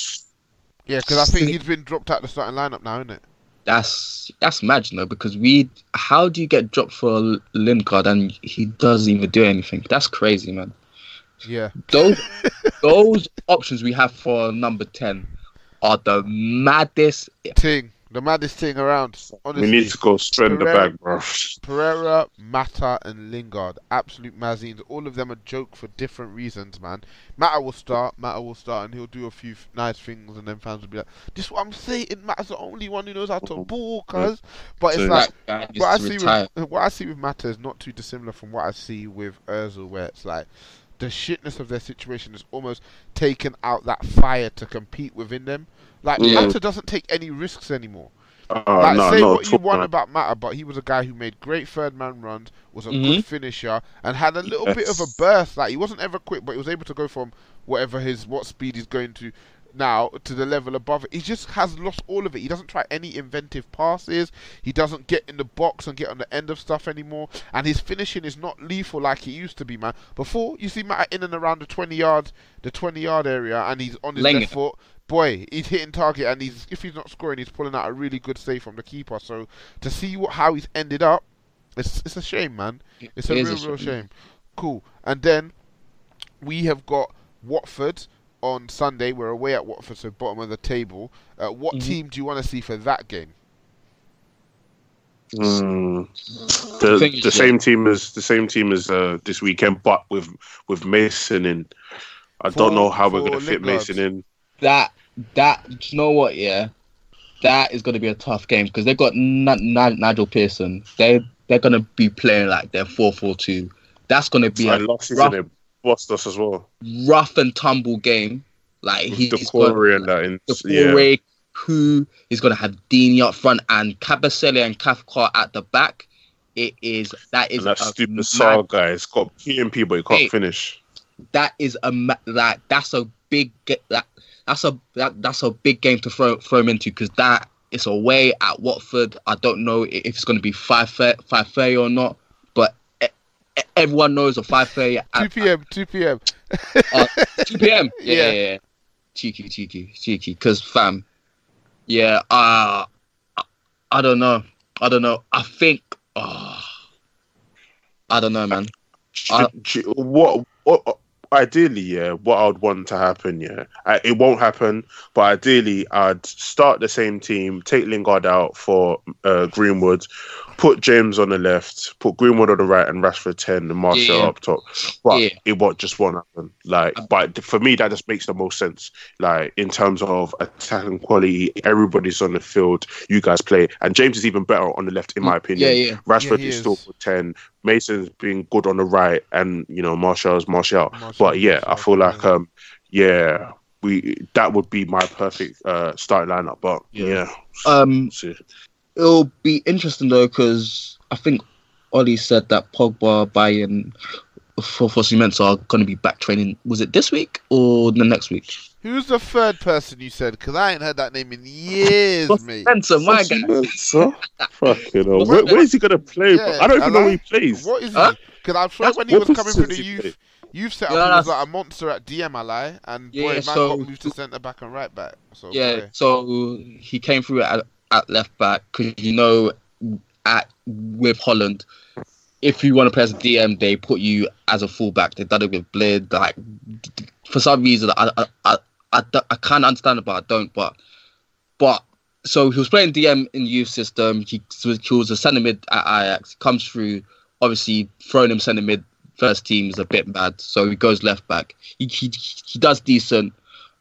Yeah, because I think he's been dropped out of the starting lineup now, isn't it? That's that's mad, you know, because we. How do you get dropped for Lingard and he doesn't even do anything? That's crazy, man. Yeah. Those [LAUGHS] those options we have for number ten are the maddest. Thing, the maddest thing around. Honestly, we need to go the Pereira- bag, bro. [LAUGHS] Pereira, Mata, and Lingard, absolute mazines. All of them a joke for different reasons, man. Mata will start, Mata will start, and he'll do a few f- nice things, and then fans will be like, "This is what I'm saying. Mata's the only one who knows how to mm-hmm. ball, cuz." But it's So like guy needs what I see retire. with [LAUGHS] what I see with Mata is not too dissimilar from what I see with Özil, where it's like the shitness of their situation has almost taken out that fire to compete within them. Like Yeah. Mata doesn't take any risks anymore. Uh, like no, say not what you want man. about Mata, but he was a guy who made great third man runs, was a Mhm. good finisher, and had a little bit of a burst. Like he wasn't ever quick, but he was able to go from whatever his what speed he's going to now to the level above it. He just has lost all of it. He doesn't try any inventive passes. He doesn't get in the box and get on the end of stuff anymore. And his finishing is not lethal like he used to be, man. Before you see Mata in and around the twenty yard, the twenty yard area, and he's on his Laying left foot. Boy, he's hitting target, and he's if he's not scoring, he's pulling out a really good save from the keeper. So to see what how he's ended up, it's it's a shame, man. It's a It real, a real shame. Mm. shame. Cool. And then we have got Watford on Sunday. We're away at Watford, so bottom of the table. Uh, what Mhm. team do you want to see for that game? Mm. The, the it's- same team as the same team as uh, this weekend, but with with Mason in. I For- don't know how we're gonna fit Lingard. Mason in. That that you know what? Yeah, that is going to be a tough game because they've got N- N- Nigel Pearson. They they're going to be playing like their four four two. That's going to be And a last season rough, they us as well. rough and tumble game. Like With he's the got and that. In, the yeah. Is going to have Deeney up front and Kabasele and Cathcart at the back. It is that is And that a stupid Sarr guy, it's got PMP, but he can't Hey. finish. that is a ma- that that's a big that that's a that, that's a big game to throw throw him into because that is away at Watford. I don't know if it's going to be five five fair or not, everyone knows a five fair Two at p.m. Two p.m. uh, two p.m. [LAUGHS] Yeah, Yeah. yeah, yeah. cheeky, cheeky, cheeky. Because fam, yeah, uh, I, I don't know, I don't know. I think, oh, I don't know, man. I- Ch- ch- what, what ideally yeah what i would want to happen yeah I, it won't happen but ideally i'd start the same team take lingard out for uh, greenwood put james on the left put greenwood on the right and rashford 10 and Martial Yeah. up top but Yeah. it won't just won't happen like but for me that just makes the most sense like in terms of attacking quality everybody's on the field you guys play and james is even better on the left in my opinion Yeah, yeah. rashford Yeah, he is still is. 10 mason's been good on the right and you know Martial's marshall Martial, but yeah, I feel like yeah. um, yeah, we that would be my perfect uh starting lineup. But Yeah. yeah, Um, see. It'll be interesting though because I think Ollie said that Pogba, Bayern, for for Cements are going to be back training. Was it this week or the next week? Who's the third person you said? Because I ain't heard that name in years, mate. Spencer, my guy. Spencer? Fucking hell. Where, where is he gonna play? Yeah, I don't even know where he plays. What is Huh? he? Because I'm sure That's- when he was coming through the position does youth, youth setup, Yeah, he was like a monster at DM, I lie, and boy, Yeah, man so- got moved to centre back and right back. So Yeah, boy. so he came through at, at left back because you know at with Holland, if you want to play as a DM, they put you as a fullback. They've done it with Blind. Like for some reason, I I I, I, I can't understand it, but I don't. But but so he was playing DM in youth system. He, he was a centre mid at Ajax. Comes through, obviously throwing him centre mid first team is a bit bad. So he goes left back. He he, he does decent.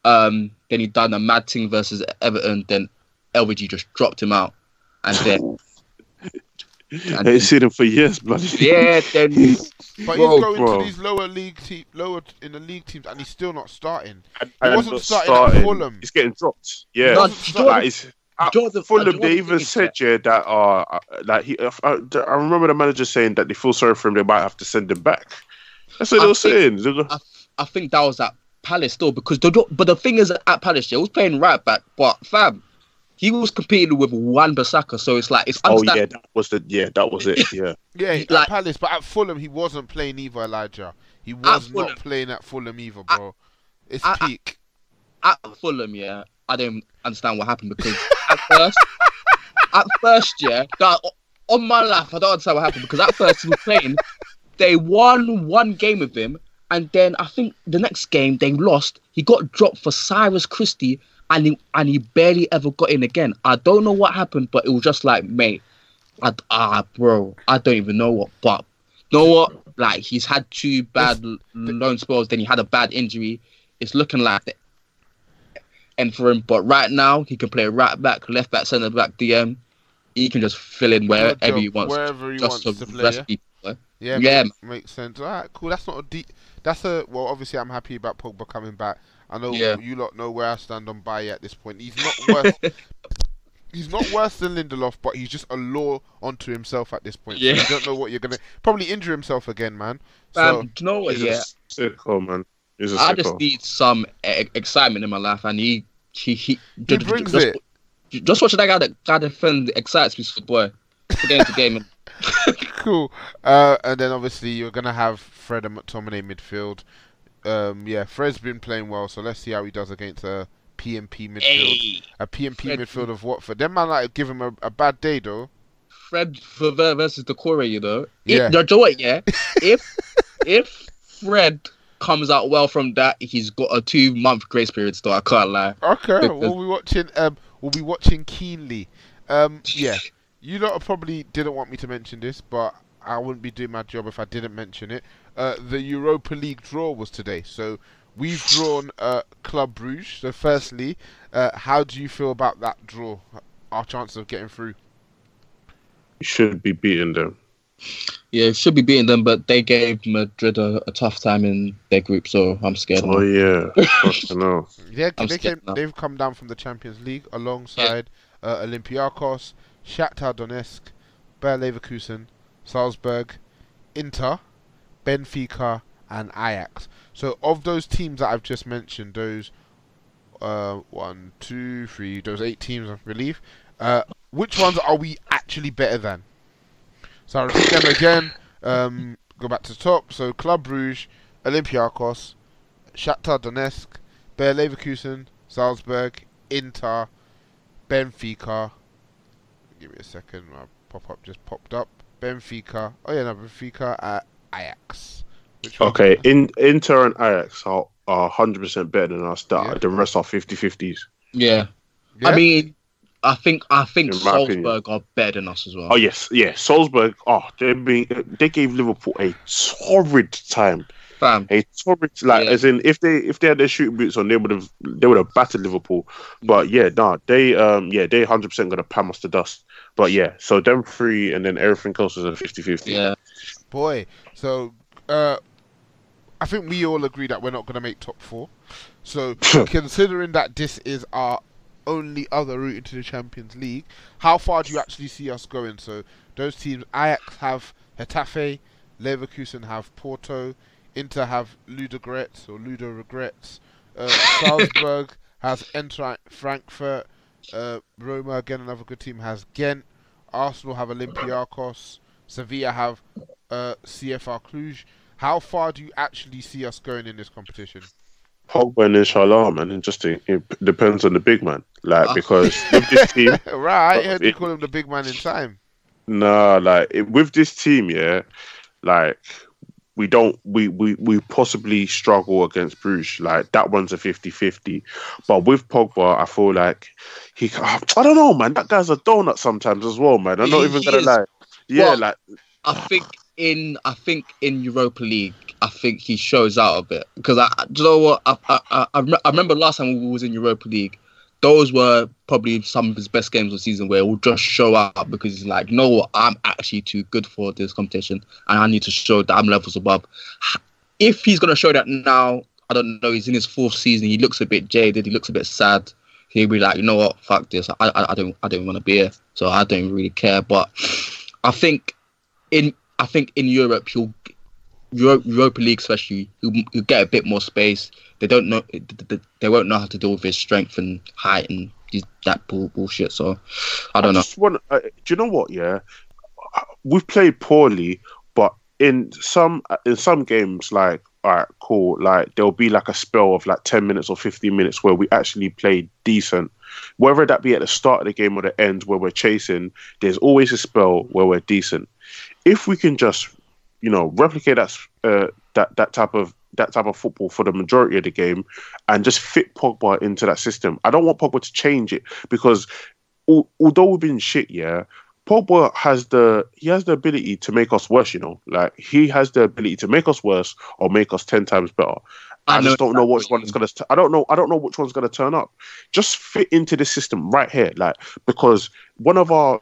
Um, then he done a mad thing versus Everton. Then LVG just dropped him out, and then. [LAUGHS] I ain't seen him for years, bloody. Yeah, then. [LAUGHS] But Bro, he's going bro. to these lower league team, lower t- in the league teams, and he's still not starting. He And wasn't not starting, at. Fulham. He's getting dropped. Yeah, No, like, do you know do you the- Fulham, do you they even thing is, said yeah that uh like he uh, I remember the manager saying that they feel sorry for him. They might have to send him back. That's what I they were think- saying. I, I think that was at Palace still because the but the thing is at Palace, yeah, he was playing right back, but fam, he was competing with Wan Bissaka, so it's like it's Oh yeah, that was the yeah that was it. Yeah, [LAUGHS] Yeah, at Like- Palace, but at Fulham he wasn't playing either. Elijah, he was Fulham. not playing at Fulham either, bro. it's I- I- peak. at Fulham, yeah, I didn't understand what happened because at first, [LAUGHS] at first, yeah, that, on my life, I don't understand what happened because at first he was playing, they won one game with him, and then I think the next game they lost. He got dropped for Cyrus Christie, and he and he barely ever got in again. I don't know what happened, but it was just like, mate, I, ah, bro, I don't even know what, but you know what? Like he's had two bad loan spells, then he had a bad injury. It's looking like the end for him. But right now, he can play right back, left back, centre back, DM. He can just fill in wherever he wants, wherever he just wants to to play, yeah? people. eh? Yeah, yeah, makes, makes sense. All right, cool. That's not a deep. That's a well. Obviously, I'm happy about Pogba coming back. I know Yeah. you lot know where I stand on Bailly at this point. He's not worse. [LAUGHS] he's not worse than Lindelof, but he's just a law onto himself at this point. So Yeah. you don't know what you're gonna probably injure himself again, man. So Um, do you know what? Yeah, a sicko man. He's a I sicko. just need some e- excitement in my life, and he he he, He brings just, it. Just watching that guy that guy defend excites me, so boy. Game to game, cool. Uh, and then obviously you're gonna have Fred and McTominay midfield. Um, yeah, Fred's been playing well, so let's see how he does against a PMP midfield. Hey, a PMP Fred- midfield of Watford. Them man like give him a, a bad day though. Fred versus the Core, you know. If, Yeah. you know what? Yeah, if [LAUGHS] if Fred comes out well from that, he's got a two month grace period. Still, I can't lie. Okay, Because- we'll be watching. Um, we'll be watching keenly. Um, yeah, [LAUGHS] you lot probably didn't want me to mention this, but I wouldn't be doing my job if I didn't mention it. Uh, the Europa League draw was today, so we've drawn uh, Club Bruges. So, firstly, uh, how do you feel about that draw? Our chances of getting through. You should be beating them. Yeah, should be beating them, but they gave Madrid a, a tough time in their group, so I'm scared. Oh now. yeah, [LAUGHS] Fucking hell. Yeah, they came, they've come down from the Champions League alongside uh, Olympiacos, Shakhtar Donetsk, Bayer Leverkusen, Salzburg, Inter, Benfica, and Ajax. So of those teams that I've just mentioned, those uh, one, two, three, those eight teams, I believe. Uh, which ones are we actually better than? So I'll repeat them again. Um, go back to the top. So Club Bruges, Olympiacos, Shakhtar Donetsk, Bayer Leverkusen, Salzburg, Inter, Benfica. Give me a second. My pop up just popped up. Benfica. Oh yeah, no, Benfica at Ajax. Okay, in Inter and Ajax are are hundred percent better than us. The, the rest are 50-50s. Yeah. Yeah? I mean, I think I think In opinion. Salzburg are better than us as well. Oh yes, yeah. Salzburg. Oh, they been they gave Liverpool a torrid time. Fam. A torrid like Yeah. as in if they if they had their shooting boots on, they would have they would have battered Liverpool. But yeah, nah, they um yeah they hundred percent gonna pam us to dust. But yeah, so them three and then everything else is a 50-50. Yeah. Boy, so uh, I think we all agree that we're not going to make top four. So [LAUGHS] considering that this is our only other route into the Champions League, how far do you actually see us going? So those teams, Ajax have Getafe, Leverkusen have Porto, Inter have Ludogorets or Ludo Regrets, uh, [LAUGHS] Salzburg has Eintracht Frankfurt, uh, Roma again another good team has Ghent, Arsenal have Olympiacos, Sevilla have uh, CFR Cluj. How far do you actually see us going in this competition? Pogba and Inshallah, man, it just it depends on the big man. Like Ah. because with this team, [LAUGHS] right, I heard you call him the big man in time. Nah, like it, with this team, yeah, like we don't we, we we possibly struggle against Bruges. Like that one's a 50-50. But with Pogba, I feel like he I don't know, man. That guy's a donut sometimes as well, man. I'm not He even gonna lie. Yeah, Well, like I think in I think in Europa League, I think he shows out a bit because I, do you know what I I, I, I I remember last time we was in Europa League, those were probably some of his best games of the season where he'll just show out because he's like, you know what, I'm actually too good for this competition and I need to show that I'm levels above. If he's gonna show that now, I don't know. He's in his fourth season. He looks a bit jaded. He looks a bit sad. He'll be like, you know what, fuck this. I I, I don't I don't want to be here, so I don't really care. But I think in I think in Europe you'll Euro, Europa League especially he'll, he'll get a bit more space. They don't know they won't know how to deal with his strength and height and that bull, bullshit. So I don't know. just want, uh, do you know what? Yeah, we've played poorly, but in some in some games, like all right, cool. Like there'll be like a spell of like ten minutes or fifteen minutes where we actually play decent. Whether that be at the start of the game or the end where we're chasing, there's always a spell where we're decent. If we can just, you know, replicate that uh, that that type of that type of football for the majority of the game and just fit Pogba into that system. I don't want Pogba to change it because al- although we've been shit, yeah, Pogba has the he has the ability to make us worse. You know, like he has the ability to make us worse or make us ten times better. I, I just don't know which one is gonna. I don't know. I don't know which one's gonna turn up. Just fit into the system right here, like because one of our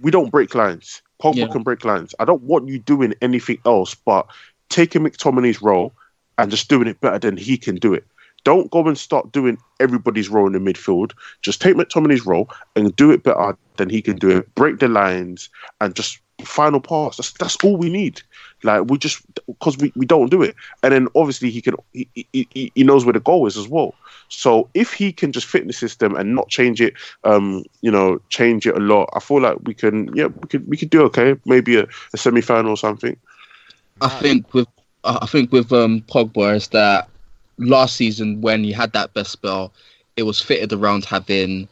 we don't break lines. Pogba Yeah. can break lines. I don't want you doing anything else but taking McTominay's role and just doing it better than he can do it. Don't go and start doing everybody's role in the midfield. Just take McTominay's role and do it better than he can do it. Break the lines and just final pass. That's that's all we need. Like we just because we, we don't do it. And then obviously he can he, he, he- knows where the goal is as well. So if he can just fit in the system and not change it, um, you know, change it a lot, I feel like we can yeah we could we could do okay. Maybe a, a semi final or something. I think with I think with um Pogba is that last season when he had that best spell, it was fitted around having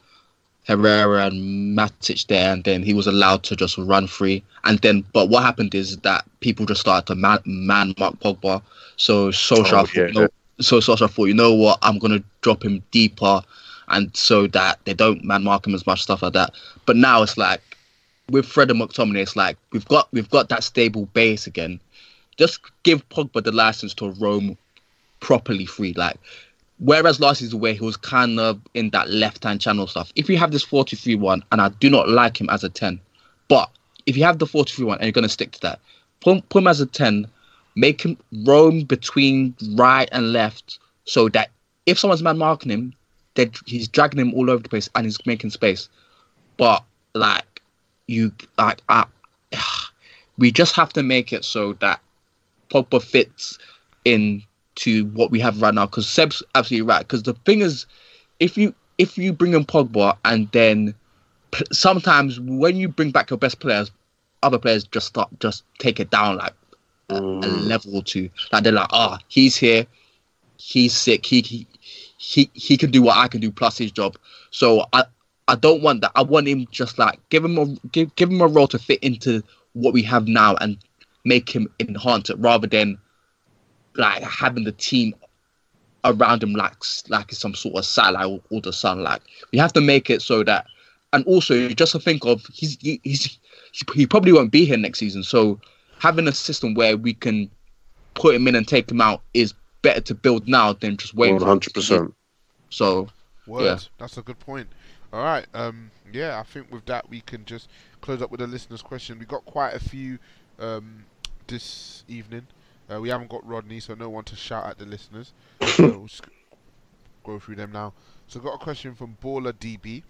Herrera and Matic there, and then he was allowed to just run free. And then, but what happened is that people just started to man, man mark Pogba. So Solskjaer, Oh, thought, yeah, you know, so Solskjaer thought, you know what, I'm gonna drop him deeper, and so that they don't man mark him as much stuff like that. But now it's like with Fred and McTominay, it's like we've got we've got that stable base again. Just give Pogba the license to roam properly free. Like whereas last season where he was kind of in that left hand channel stuff. If you have this 43 one, and I do not like him as a 10, but if you have the 43 one and you're gonna stick to that, put, him- put him as a 10, make him roam between right and left so that if someone's man marking him, then he's dragging him all over the place and he's making space. But like you like I, [SIGHS] we just have to make it so that Pogba fits into what we have right now. Because Seb's absolutely right. Because the thing is, if you if you bring in Pogba and then p- sometimes when you bring back your best players, other players just start just take it down like a, a level or two. Like they're like, ah, he's here, he's sick, he he he he can do what I can do plus his job. So I I don't want that. I want him just like give him a give give him a role to fit into what we have now and make him enhance it rather than like having the team around him like like it's some sort of satellite or, all the sun. Like we have to make it so that, and also just to think of he's he, he's he probably won't be here next season. So having a system where we can put him in and take him out is better to build now than just wait. One hundred percent. So Word. yeah. That's a good point. All right. Um. Yeah. I think with that we can just close up with a listener's question. We got quite a few um this evening. Uh, we haven't got Rodney, so no one to shout at the listeners. [COUGHS] so we'll go through them now. So got a question from Baller DB.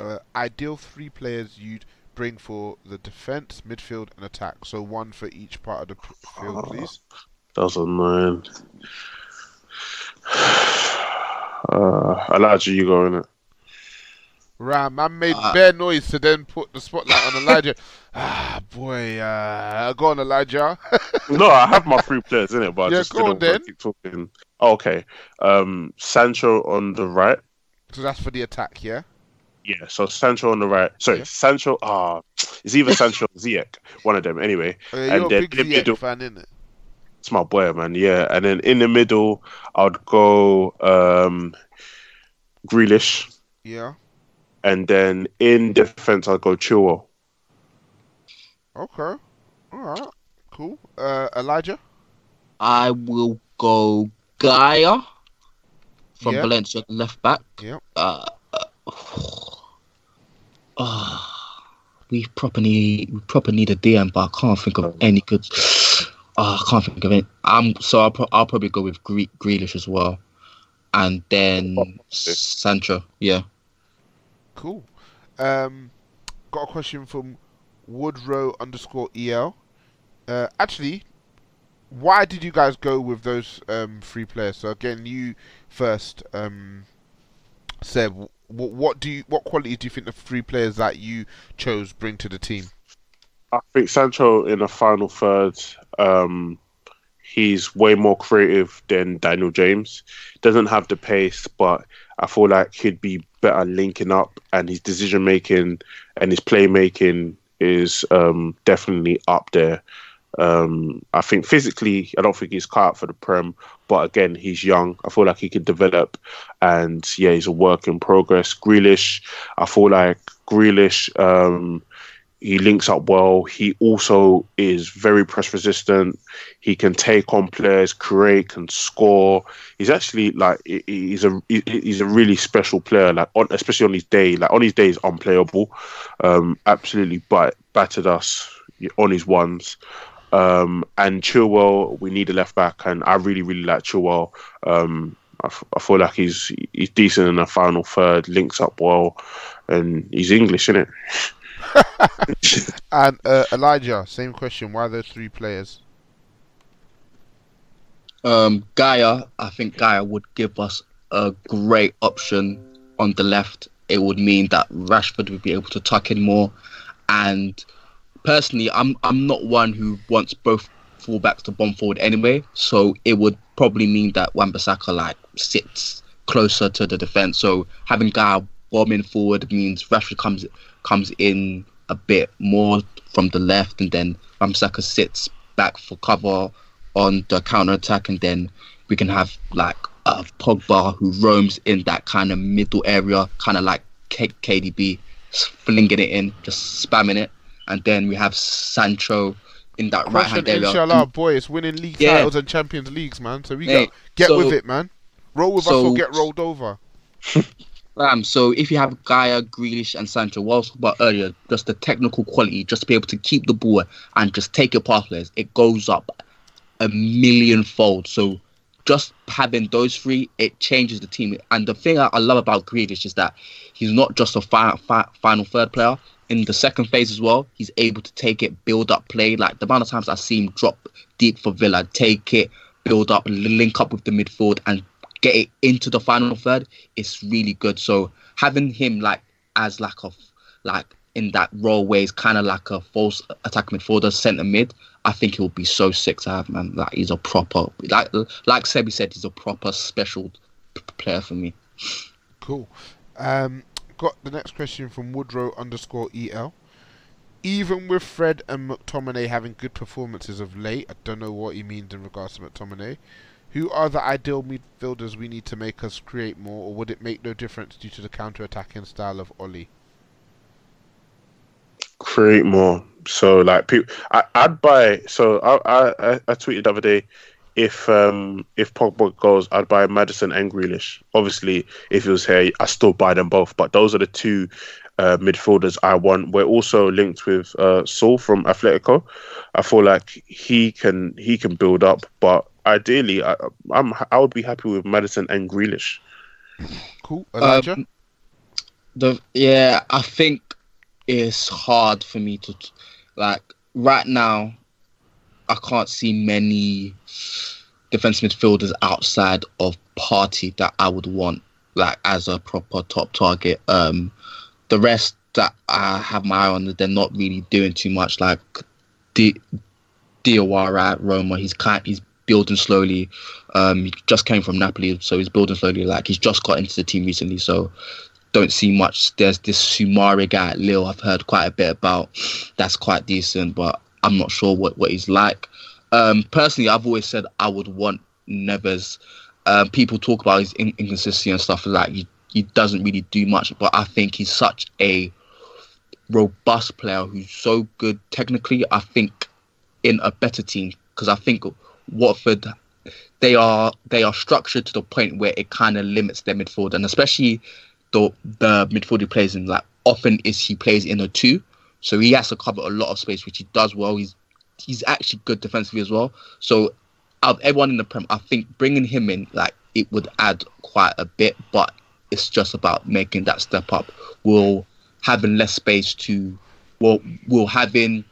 Uh, ideal three players you'd bring for the defense, midfield, and attack. So one for each part of the field, please. That was annoying. [SIGHS] Uh, Elijah, you go in it. Right, man made Uh, bare noise to then put the spotlight on Elijah. [LAUGHS] ah, boy, uh, go on, Elijah. [LAUGHS] no, I have my three players in it, but Yeah, I just go on didn't want to keep talking. Oh, okay, um, Sancho on the right. so that's for the attack, yeah. Yeah, so Sancho on the right. Sorry, Sancho. Ah, it's either [LAUGHS] Sancho or Ziyech, one of them. Anyway, Uh, you're a then big in the Ziyech middle- fan, innit? That's my boy, man. Yeah, and then in the middle, I'd go um, Grealish, Yeah. And then in defense, I'll go Chilwell. Okay. All right. Cool. Uh, Elijah. I will go Gayà from Yeah. Valencia, left back. Yep. Uh, uh, we properly we proper need a DM, but I can't think of any good. [SIGHS] Uh, I can't think of it. Um, so I'll pro- I'll probably go with Gre- Grealish as well, and then Sancho. Yeah. Cool. Um, got a question from Woodrow underscore el. Uh, actually, why did you guys go with those um three players? So again, you first. Um, Seb, what, what do you what qualities do you think the three players that you chose bring to the team? I think Sancho in the final third, um, he's way more creative than Daniel James. Doesn't have the pace, but I feel like he'd be better linking up, and his decision making and his playmaking is um, definitely up there. Um, I think physically, I don't think he's cut out for the Prem, but again, he's young. I feel like he could develop, and yeah, he's a work in progress. Grealish, I feel like Grealish, um, he links up well. He also is very press resistant. He can take on players, create, can score. He's actually like he's a he's a really special player. Like on, especially on his day, like on his day, is unplayable. Um, absolutely, but battered us on his ones. Um, and Chilwell, we need a left back, and I really, really like Chilwell. Um, I, f- I feel like he's he's decent in the final third, links up well, and he's English, isn't it? [LAUGHS] And uh, Elijah, same question. Why those three players? Um, Gayà, I think Gayà would give us a great option on the left. It would mean that Rashford would be able to tuck in more. And personally, I'm I'm not one who wants both fullbacks to bomb forward anyway. So it would probably mean that Wan-Bissaka like sits closer to the defense. So having Gayà bombing forward means Rashford comes comes in a bit more from the left, and then Wan-Bissaka sits back for cover on the counter attack, and then we can have like uh, Pogba who roams in that kind of middle area, kind of like K- KDB, flinging it in, just spamming it, and then we have Sancho in that right hand area. inshallah, boy, it's winning league Yeah. titles and Champions Leagues, man. So we Mate, got get so- with it, man. Roll with us or get rolled over. [LAUGHS] Um, so if you have Gayà, Grealish, and Sancho, what I was about earlier, just the technical quality, just to be able to keep the ball and just take it past players, it goes up a million fold. So just having those three, it changes the team. And the thing I love about Grealish is that he's not just a fi- fi- final third player. In the second phase as well, he's able to take it, build up play. Like the amount of times I see him drop deep for Villa, take it, build up, link up with the midfield, and get it into the final third, it's really good. So having him like as like a like in that role where he's kind of like a false attack midfielder, centre mid, I think it would be so sick to have man. Like he's a proper like like Sebi said, he's a proper special player for me. Cool. Um, got the next question from Woodrow underscore el. Even with Fred and McTominay having good performances of late, I don't know what he means in regards to McTominay. Who are the ideal midfielders we need to make us create more, or would it make no difference due to the counter-attacking style of Oli? create more. So like I, I'd buy. So I, I I I tweeted the other day, if um if Pogba goes, I'd buy Maddison and Grealish. Obviously, if he was here, I still buy them both. But those are the two uh, midfielders I want. We're also linked with uh, Saul from Atletico. I feel like he can he can build up, but ideally, I, I'm I would be happy with Maddison and Grealish. Cool, Elijah. Um, the yeah, I think it's hard for me to like right now. I can't see many defense midfielders outside of Partey that I would want like as a proper top target. Um, the rest that I have my eye on, they're not really doing too much. Like Diawara at Roma, he's kind, he's building slowly. Um, he just came from Napoli, so he's building slowly. Like he's just got into the team recently, so don't see much. There's this Soumaré guy at Lille I've heard quite a bit about. That's quite decent, but I'm not sure what, what he's like. Um, personally, I've always said I would want Neves. Um, people talk about his in- inconsistency and stuff like that. He, doesn't really do much, but I think he's such a robust player who's so good technically. I think in a better team. Because I think Watford they are they are structured to the point where it kind of limits their midfield and especially the the midfield he plays in like often is he plays in a two. So he has to cover a lot of space which he does well. He's he's actually good defensively as well. So out of everyone in the prem I think bringing him in like it would add quite a bit but it's just about making that step up. Will having less space to well will having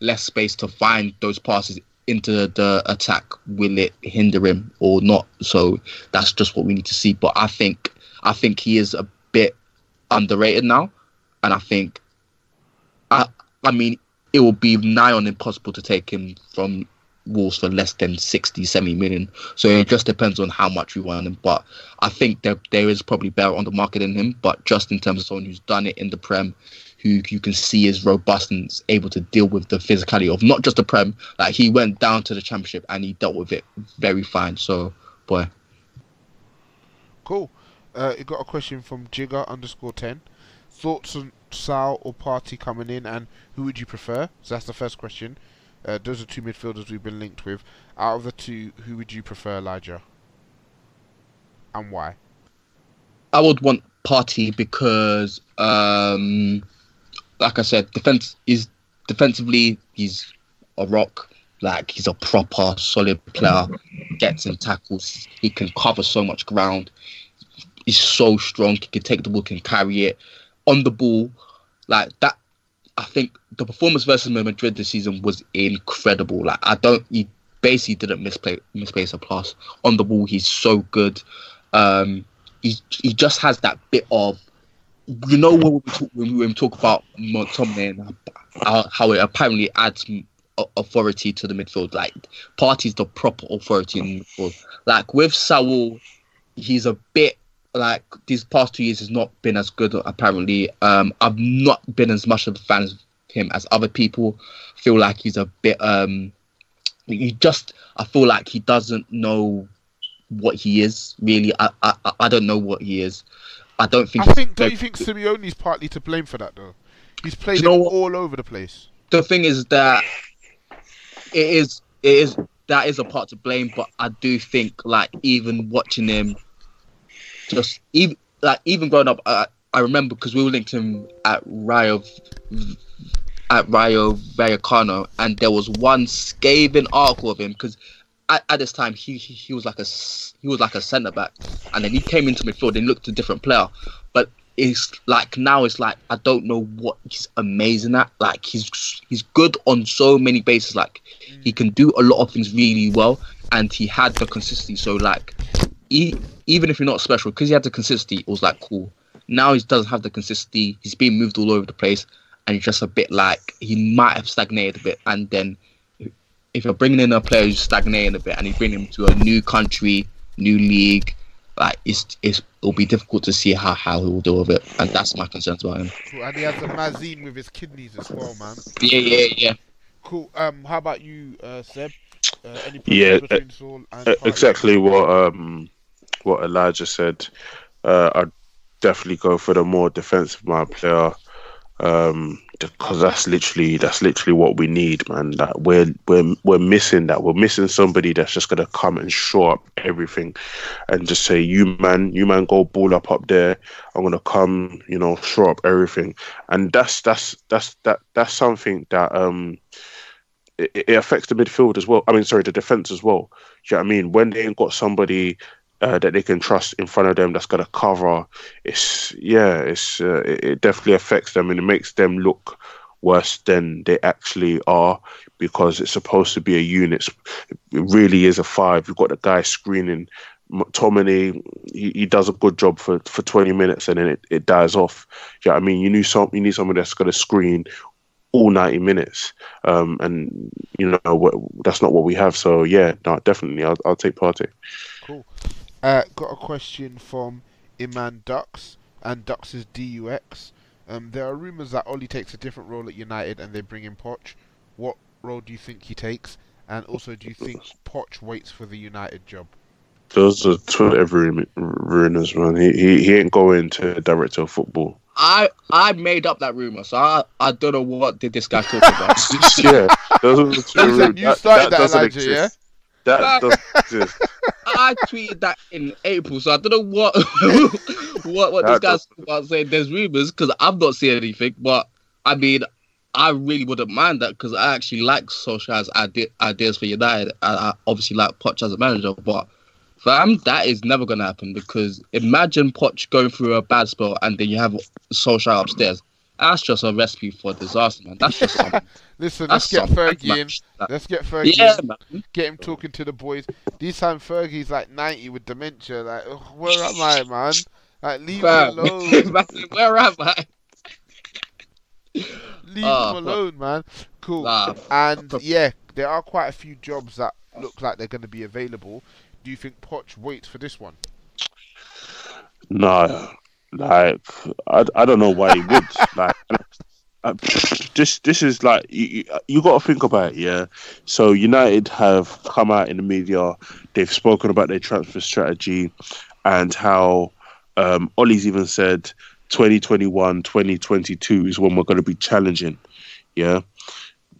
less space to find those passes into the attack. Will it hinder him or not? So that's just what we need to see. But i think i think he is a bit underrated now. And i think i i mean it will be nigh on impossible to take him from Wolves for less than 60 70 million so it just depends on how much we want him but i think there there is probably better on the market than him but just in terms of someone who's done it in the prem who you can see is robust and able to deal with the physicality of not just the Prem. Like he went down to the Championship and he dealt with it very fine. So, boy. Cool. Uh, you got a question from Jigger underscore ten. Thoughts on Saul or Partey coming in, and who would you prefer? So that's the first question. Uh, those are two midfielders we've been linked with. Out of the two, who would you prefer, Elijah? And why? I would want Partey because um, like I said, defense is defensively he's a rock. Like he's a proper solid player. Gets in tackles. He can cover so much ground. He's so strong. He can take the ball, can carry it on the ball. Like that. I think the performance versus Madrid this season was incredible. Like I don't. He basically didn't misplay misplace a pass on the ball. He's so good. Um, he he just has that bit of you know when we talk, when we talk about McTominay and how, it apparently adds authority to the midfield. Like Partey's the proper authority in the midfield. Like with Saul, he's a bit like these past two years has not been as good. Apparently, um, I've not been as much of a fan of him as other people. Feel like he's a bit. Um, he just. I feel like he doesn't know what he is really. I I, I don't know what he is. I don't think. I think. Don't you think Simeone's partly to blame for that though? He's played you know all over the place. The thing is that it is it is that is a part to blame, but I do think like even watching him, just even like even growing up, I, I remember because we were linked him at Rio at Rayo Vallecano, and there was one scathing article of him because at, at this time he, he, he was like a he was like a centre back, and then he came into midfield and looked a different player. But it's like now it's like I don't know what he's amazing at. Like he's he's good on so many bases. Like he mm. can do a lot of things really well, and he had the consistency. So like, he, even if you're not special, because he had the consistency, it was like cool. Now he doesn't have the consistency. He's being moved all over the place, and he's just a bit like he might have stagnated a bit, and then if you're bringing in a player who's stagnating a bit and you bring him to a new country, new league, like it's, it's it'll be difficult to see how, how he will deal with it, and that's my concerns about him. Cool. And he has a mazine with his kidneys as well, man. Yeah, yeah, yeah. Cool. Um, how about you, uh, Seb? Uh, any yeah, between and exactly what um what Elijah said. Uh, I'd definitely go for the more defensive mind player um, because that's literally that's literally what we need, man. That we're we're we're missing that. We're missing somebody that's just gonna come and show up everything, and just say, "You man, you man, go ball up up there. I'm gonna come, you know, show up everything." And that's that's that's that that's something that um it, it affects the midfield as well. I mean, sorry, the defense as well. Do you know what I mean? When they ain't got somebody uh, that they can trust in front of them that's going to cover. It's yeah, it's uh, it, it, definitely affects them and it makes them look worse than they actually are because it's supposed to be a unit. It really is a five. You've got the guy screening. McTominay, he, he does a good job for, for 20 minutes and then it, it dies off. Yeah, you know I mean, you need some, you need someone that's going to screen all 90 minutes. Um, and, you know, that's not what we have. So, yeah, no, definitely, I'll, I'll take Partey. Cool. Uh, got a question from Iman Dux, and Dux is D-U-X. Um, there are rumours that Ollie takes a different role at United and they bring in Poch. What role do you think he takes? And also, do you think Poch waits for the United job? Those are Twitter ruin- ruiners, man. He, he he ain't going to director of football. I I made up that rumor, so I, I don't know what did this guy talk about. yeah, those are the Twitter [LAUGHS] You ruiners. you started that, doesn't Elijah, yeah? That doesn't. Uh, [LAUGHS] I tweeted that in April, so I don't know what [LAUGHS] what what this guy's about saying. There's rumors because I've not seen anything, but I mean, I really wouldn't mind that because I actually like Solskjaer's ide- ideas for United. I, I obviously like Poch as a manager, but fam, that is never gonna happen because imagine Poch going through a bad spell and then you have Solskjaer upstairs. That's just a recipe for disaster, man. That's just something. [LAUGHS] Listen, That's let's get some Fergie in. that- Let's get Fergie Yeah, in. man. Get him talking to the boys. This time Fergie's like 90 with dementia. Like, "Ugh, where am I, man? Like, leave Fam. me [LAUGHS] alone. Man, Where am I? Leave Ah, him but- alone, man. Cool. Nah. and yeah, there are quite a few jobs that look like they're going to be available. Do you think Poch waits for this one? No, like I, I don't know why he would. [LAUGHS] like this this is like you, you, you got to think about it, yeah. So United have come out in the media. They've spoken about their transfer strategy and how um, Ollie's even said 2021, 2022 is when we're going to be challenging. Yeah.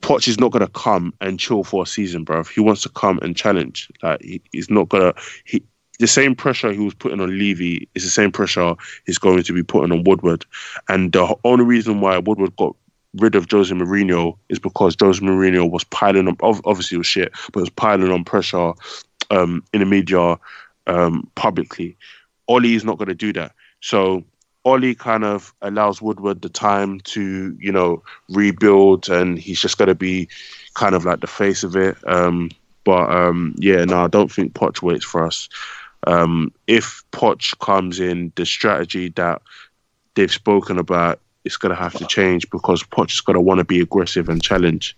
Poch is not going to come and chill for a season, bro. He wants to come and challenge. Like he, he's not gonna. He the same pressure he was putting on Levy is the same pressure he's going to be putting on Woodward. And the only reason why Woodward got rid of Jose Mourinho is because Jose Mourinho was piling on. Obviously, was shit, but was piling on pressure um, in the media um, publicly. Ollie is not going to do that. So Ollie kind of allows Woodward the time to, you know, rebuild, and he's just going to be kind of like the face of it. Um, but um, yeah, no, I don't think Poch waits for us. Um, if Poch comes in, the strategy that they've spoken about is going to have to change because Poch is going to want to be aggressive and challenge.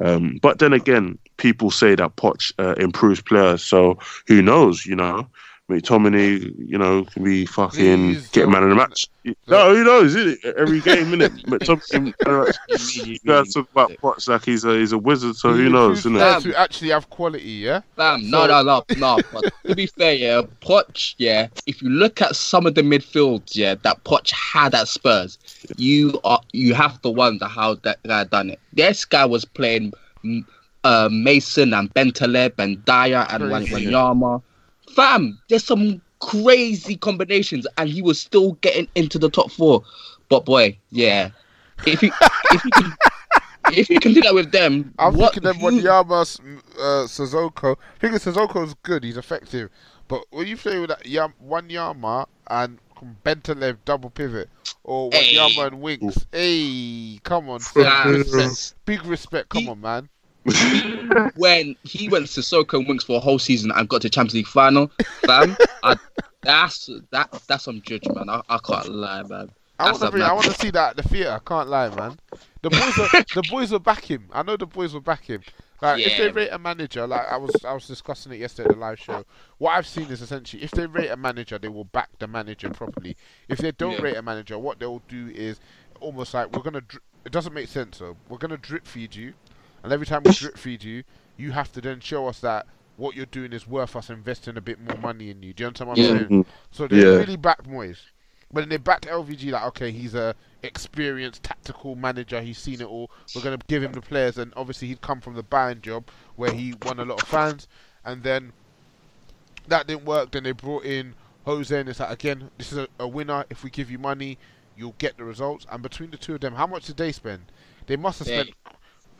Um, but then again, people say that Poch uh, improves players, so who knows? You know, McTominay, you know, can be fucking Please get don't. man of the match. No, who knows? Isn't it every [LAUGHS] game, minute? McTominay. [LAUGHS] You guys talk about Poch like he's a he's a wizard, so who He knows? improves Isn't players it? who actually have quality, yeah? Fam, no, So- no, no, no. But to be fair, yeah, Poch, yeah. If you look at some of the midfields, yeah, that Poch had at Spurs, you are you have to wonder how that guy done it. This guy was playing uh, Mason and Bentaleb and Dyer and Crazy. Wanyama. Fam, there's some crazy combinations, and he was still getting into the top four. But boy, yeah, if you if you can if you can do that with them, I'm what, thinking them Wanyama, uh, Sissoko. I think Sissoko's good. He's effective. But when you play with that Yam- Wanyama and Bentaleb double pivot, or Hey. Wanyama and Winks, hey, come on, big respect. Come on, man. [LAUGHS] when he went to Sissoko and Winks for a whole season and got to Champions League final, fam, [LAUGHS] I, that's that that's some judge, man. I, I can't lie, man. I want to a I want to [LAUGHS] see that at the theatre. I can't lie, man. The boys, will, the boys will back him. I know the boys will back him. Like if they rate a manager, like I was, I was discussing it yesterday at the live show. What I've seen is essentially, if they rate a manager, they will back the manager properly. If they don't Yeah. rate a manager, what they'll do is almost like we're gonna. Dri- it doesn't make sense. though. we're gonna drip feed you, and every time we drip feed you, you have to then show us that what you're doing is worth us investing a bit more money in you. Do you understand what I'm Yeah. saying? Mhm. So they Yeah. really backed Moyes. But then they backed LVG like, okay, he's a experienced tactical manager. He's seen it all. We're gonna give him the players, and obviously he'd come from the Bayern job where he won a lot of fans, and then that didn't work. Then they brought in Jose, and it's like again, this is a, a winner. If we give you money, you'll get the results. And between the two of them, how much did they spend? They must have They- spent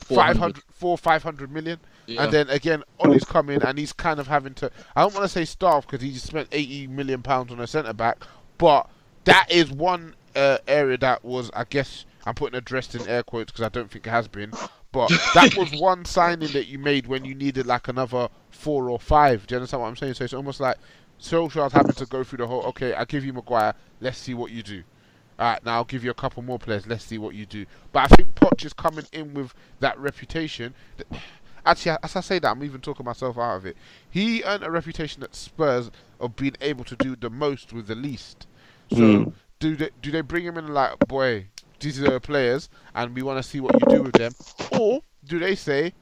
500, 400, 500 million. Yeah. And then again, Ollie's coming and he's kind of having to. I don't want to say starve because he spent 80 million pounds on a centre back, but that is one uh, area that was, I guess, I'm putting addressed in air quotes because I don't think it has been. But that [LAUGHS] was one signing that you made when you needed like another four or five. Do you understand what I'm saying? So it's almost like Solskjaer's having to go through the whole. Okay, I give you Maguire. Let's see what you do. All right, now I'll give you a couple more players. Let's see what you do. But I think Poch is coming in with that reputation. That, [SIGHS] actually, as I say that, I'm even talking myself out of it. He earned a reputation at Spurs of being able to do the most with the least. So Mm. do they do they bring him in like, boy, these are the players, and we want to see what you do with them, or do they say,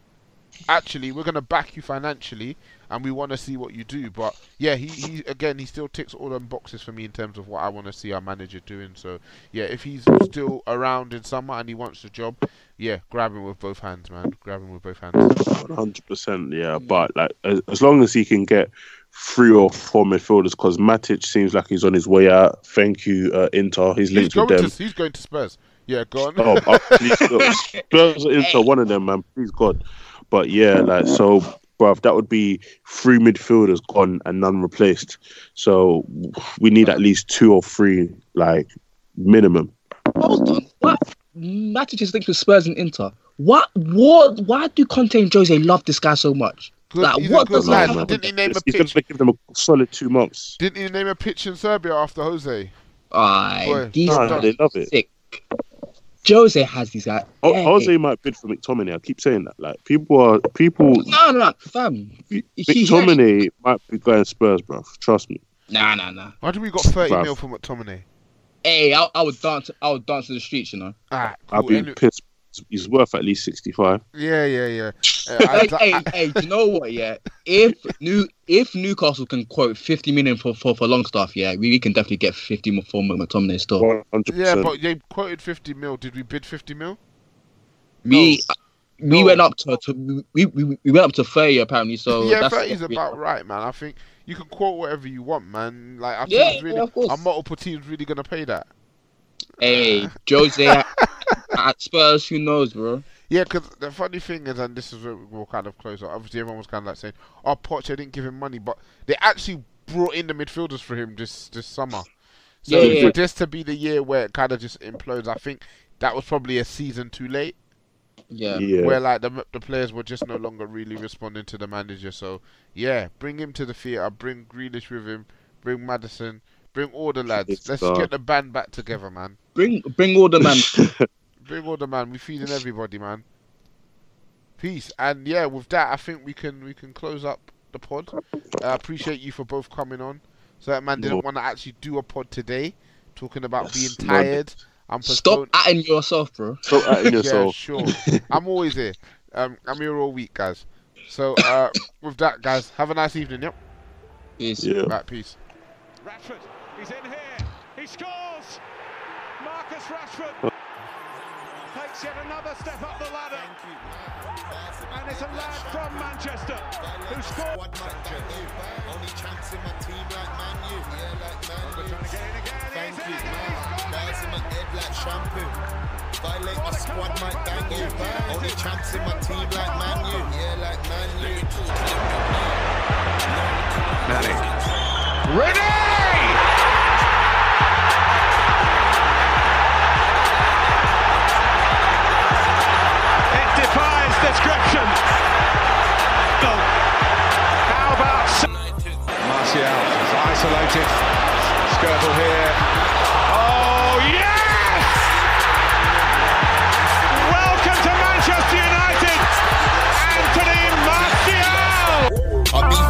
actually, we're gonna back you financially, and we want to see what you do. But yeah, he, he again, he still ticks all them boxes for me in terms of what I want to see our manager doing. So yeah, if he's still around in summer and he wants the job, yeah, grab him with both hands, man. Grab him with both hands. One hundred percent, yeah. But like, as, as long as he can get three or four midfielders, because Matic seems like he's on his way out. Thank you, uh, Inter. He's He's linked going with them. to he's going to Spurs. Yeah, go on. Oh, uh, please, [LAUGHS] Spurs Inter, one of them, man. Please God. But yeah, like so, bruv, that would be three midfielders gone and none replaced. So we need at least two or three, like minimum. Hold on. What? Matic is linked with Spurs and Inter. What? What? Why do Conte and Jose love this guy so much? Like, he's what does he lad. have Didn't he name a pitch? He's pitch? gonna give them a solid two months. Didn't he name a pitch in Serbia after Jose? Aye, Boy, these no, guys they love it. sick. Jose has these guys. Oh, Hey. Jose might bid for McTominay. I keep saying that. Like people are people. No, no, no, fam. He- he- McTominay might be going Spurs, bro. Trust me. Nah, nah, nah. Why do we got 30 Bruv. mil for McTominay? Hey, I, I would dance. I would dance in the streets, you know. Ah, I'd be Any- pissed. He's worth at least sixty-five. Yeah, yeah, yeah. [LAUGHS] Uh, I- hey, hey, hey, do you know what? Yeah, if new if Newcastle can quote fifty million for for, for Longstaff, yeah, we, we can definitely get fifty more for McTominay still. One hundred yeah, but they quoted 50 mil. Did we bid 50 mil? We we No. went up to, to we, we we went up to thirty apparently. So yeah, that's 30 is about right, man. I think you can quote whatever you want, man. Like, I think Yeah, it's really, yeah, of course. are multiple teams really going to pay that? Hey, [LAUGHS] Jose at, at Spurs, who knows, bro? Yeah, because the funny thing is, and this is where we'll kind of close up. Obviously, everyone was kind of like saying, "Oh, Poch, they didn't give him money," but they actually brought in the midfielders for him this this summer. So Yeah, yeah. for this to be the year where it kind of just implodes, I think that was probably a season too late. Yeah. Yeah. Where like the the players were just no longer really responding to the manager. So yeah, bring him to the theatre. Bring Grealish with him. Bring Maddison. Bring all the lads. It's Let's God. get the band back together, man. Bring bring all the man. [LAUGHS] Bring all the man. We feeding everybody, man. Peace. And yeah, with that, I think we can we can close up the pod. I appreciate you for both coming on. So that man didn't want to actually do a pod today, talking about being Yes, man. tired. I'm Stop atting yourself, bro. Stop atting [LAUGHS] yeah, yourself. sure. I'm always here. Um, I'm here all week, guys. So uh, [COUGHS] with that, guys, have a nice evening. Yep. Peace. Yeah. Right, peace. Rashford, he's in here. He scores. Marcus Rashford takes yet another step up the ladder. And it's a lad from Manchester who scored. Only chance in my team like Man U. Yeah, like Man U. Trying to get in again. Thank He's you, in again. man. Bars in my head like shampoo. Violate my squad might bang you. Only chance in my team like Man U. Yeah, like Man U. It description. How about Martial is isolated. Skirtle here. Oh yes!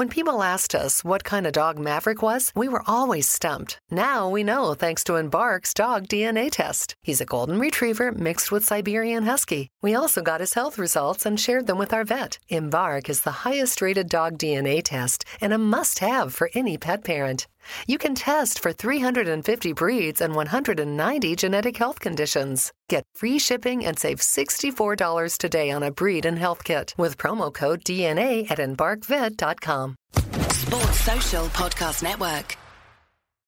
When people asked us what kind of dog Maverick was, we were always stumped. Now we know thanks to Embark's dog DNA test. He's a golden retriever mixed with Siberian Husky. We also got his health results and shared them with our vet. Embark is the highest rated dog DNA test and a must have for any pet parent. You can test for 350 breeds and 190 genetic health conditions. Get free shipping and save $64 today on a breed and health kit with promo code DNA at embarkvet.com. Sports Social Podcast Network.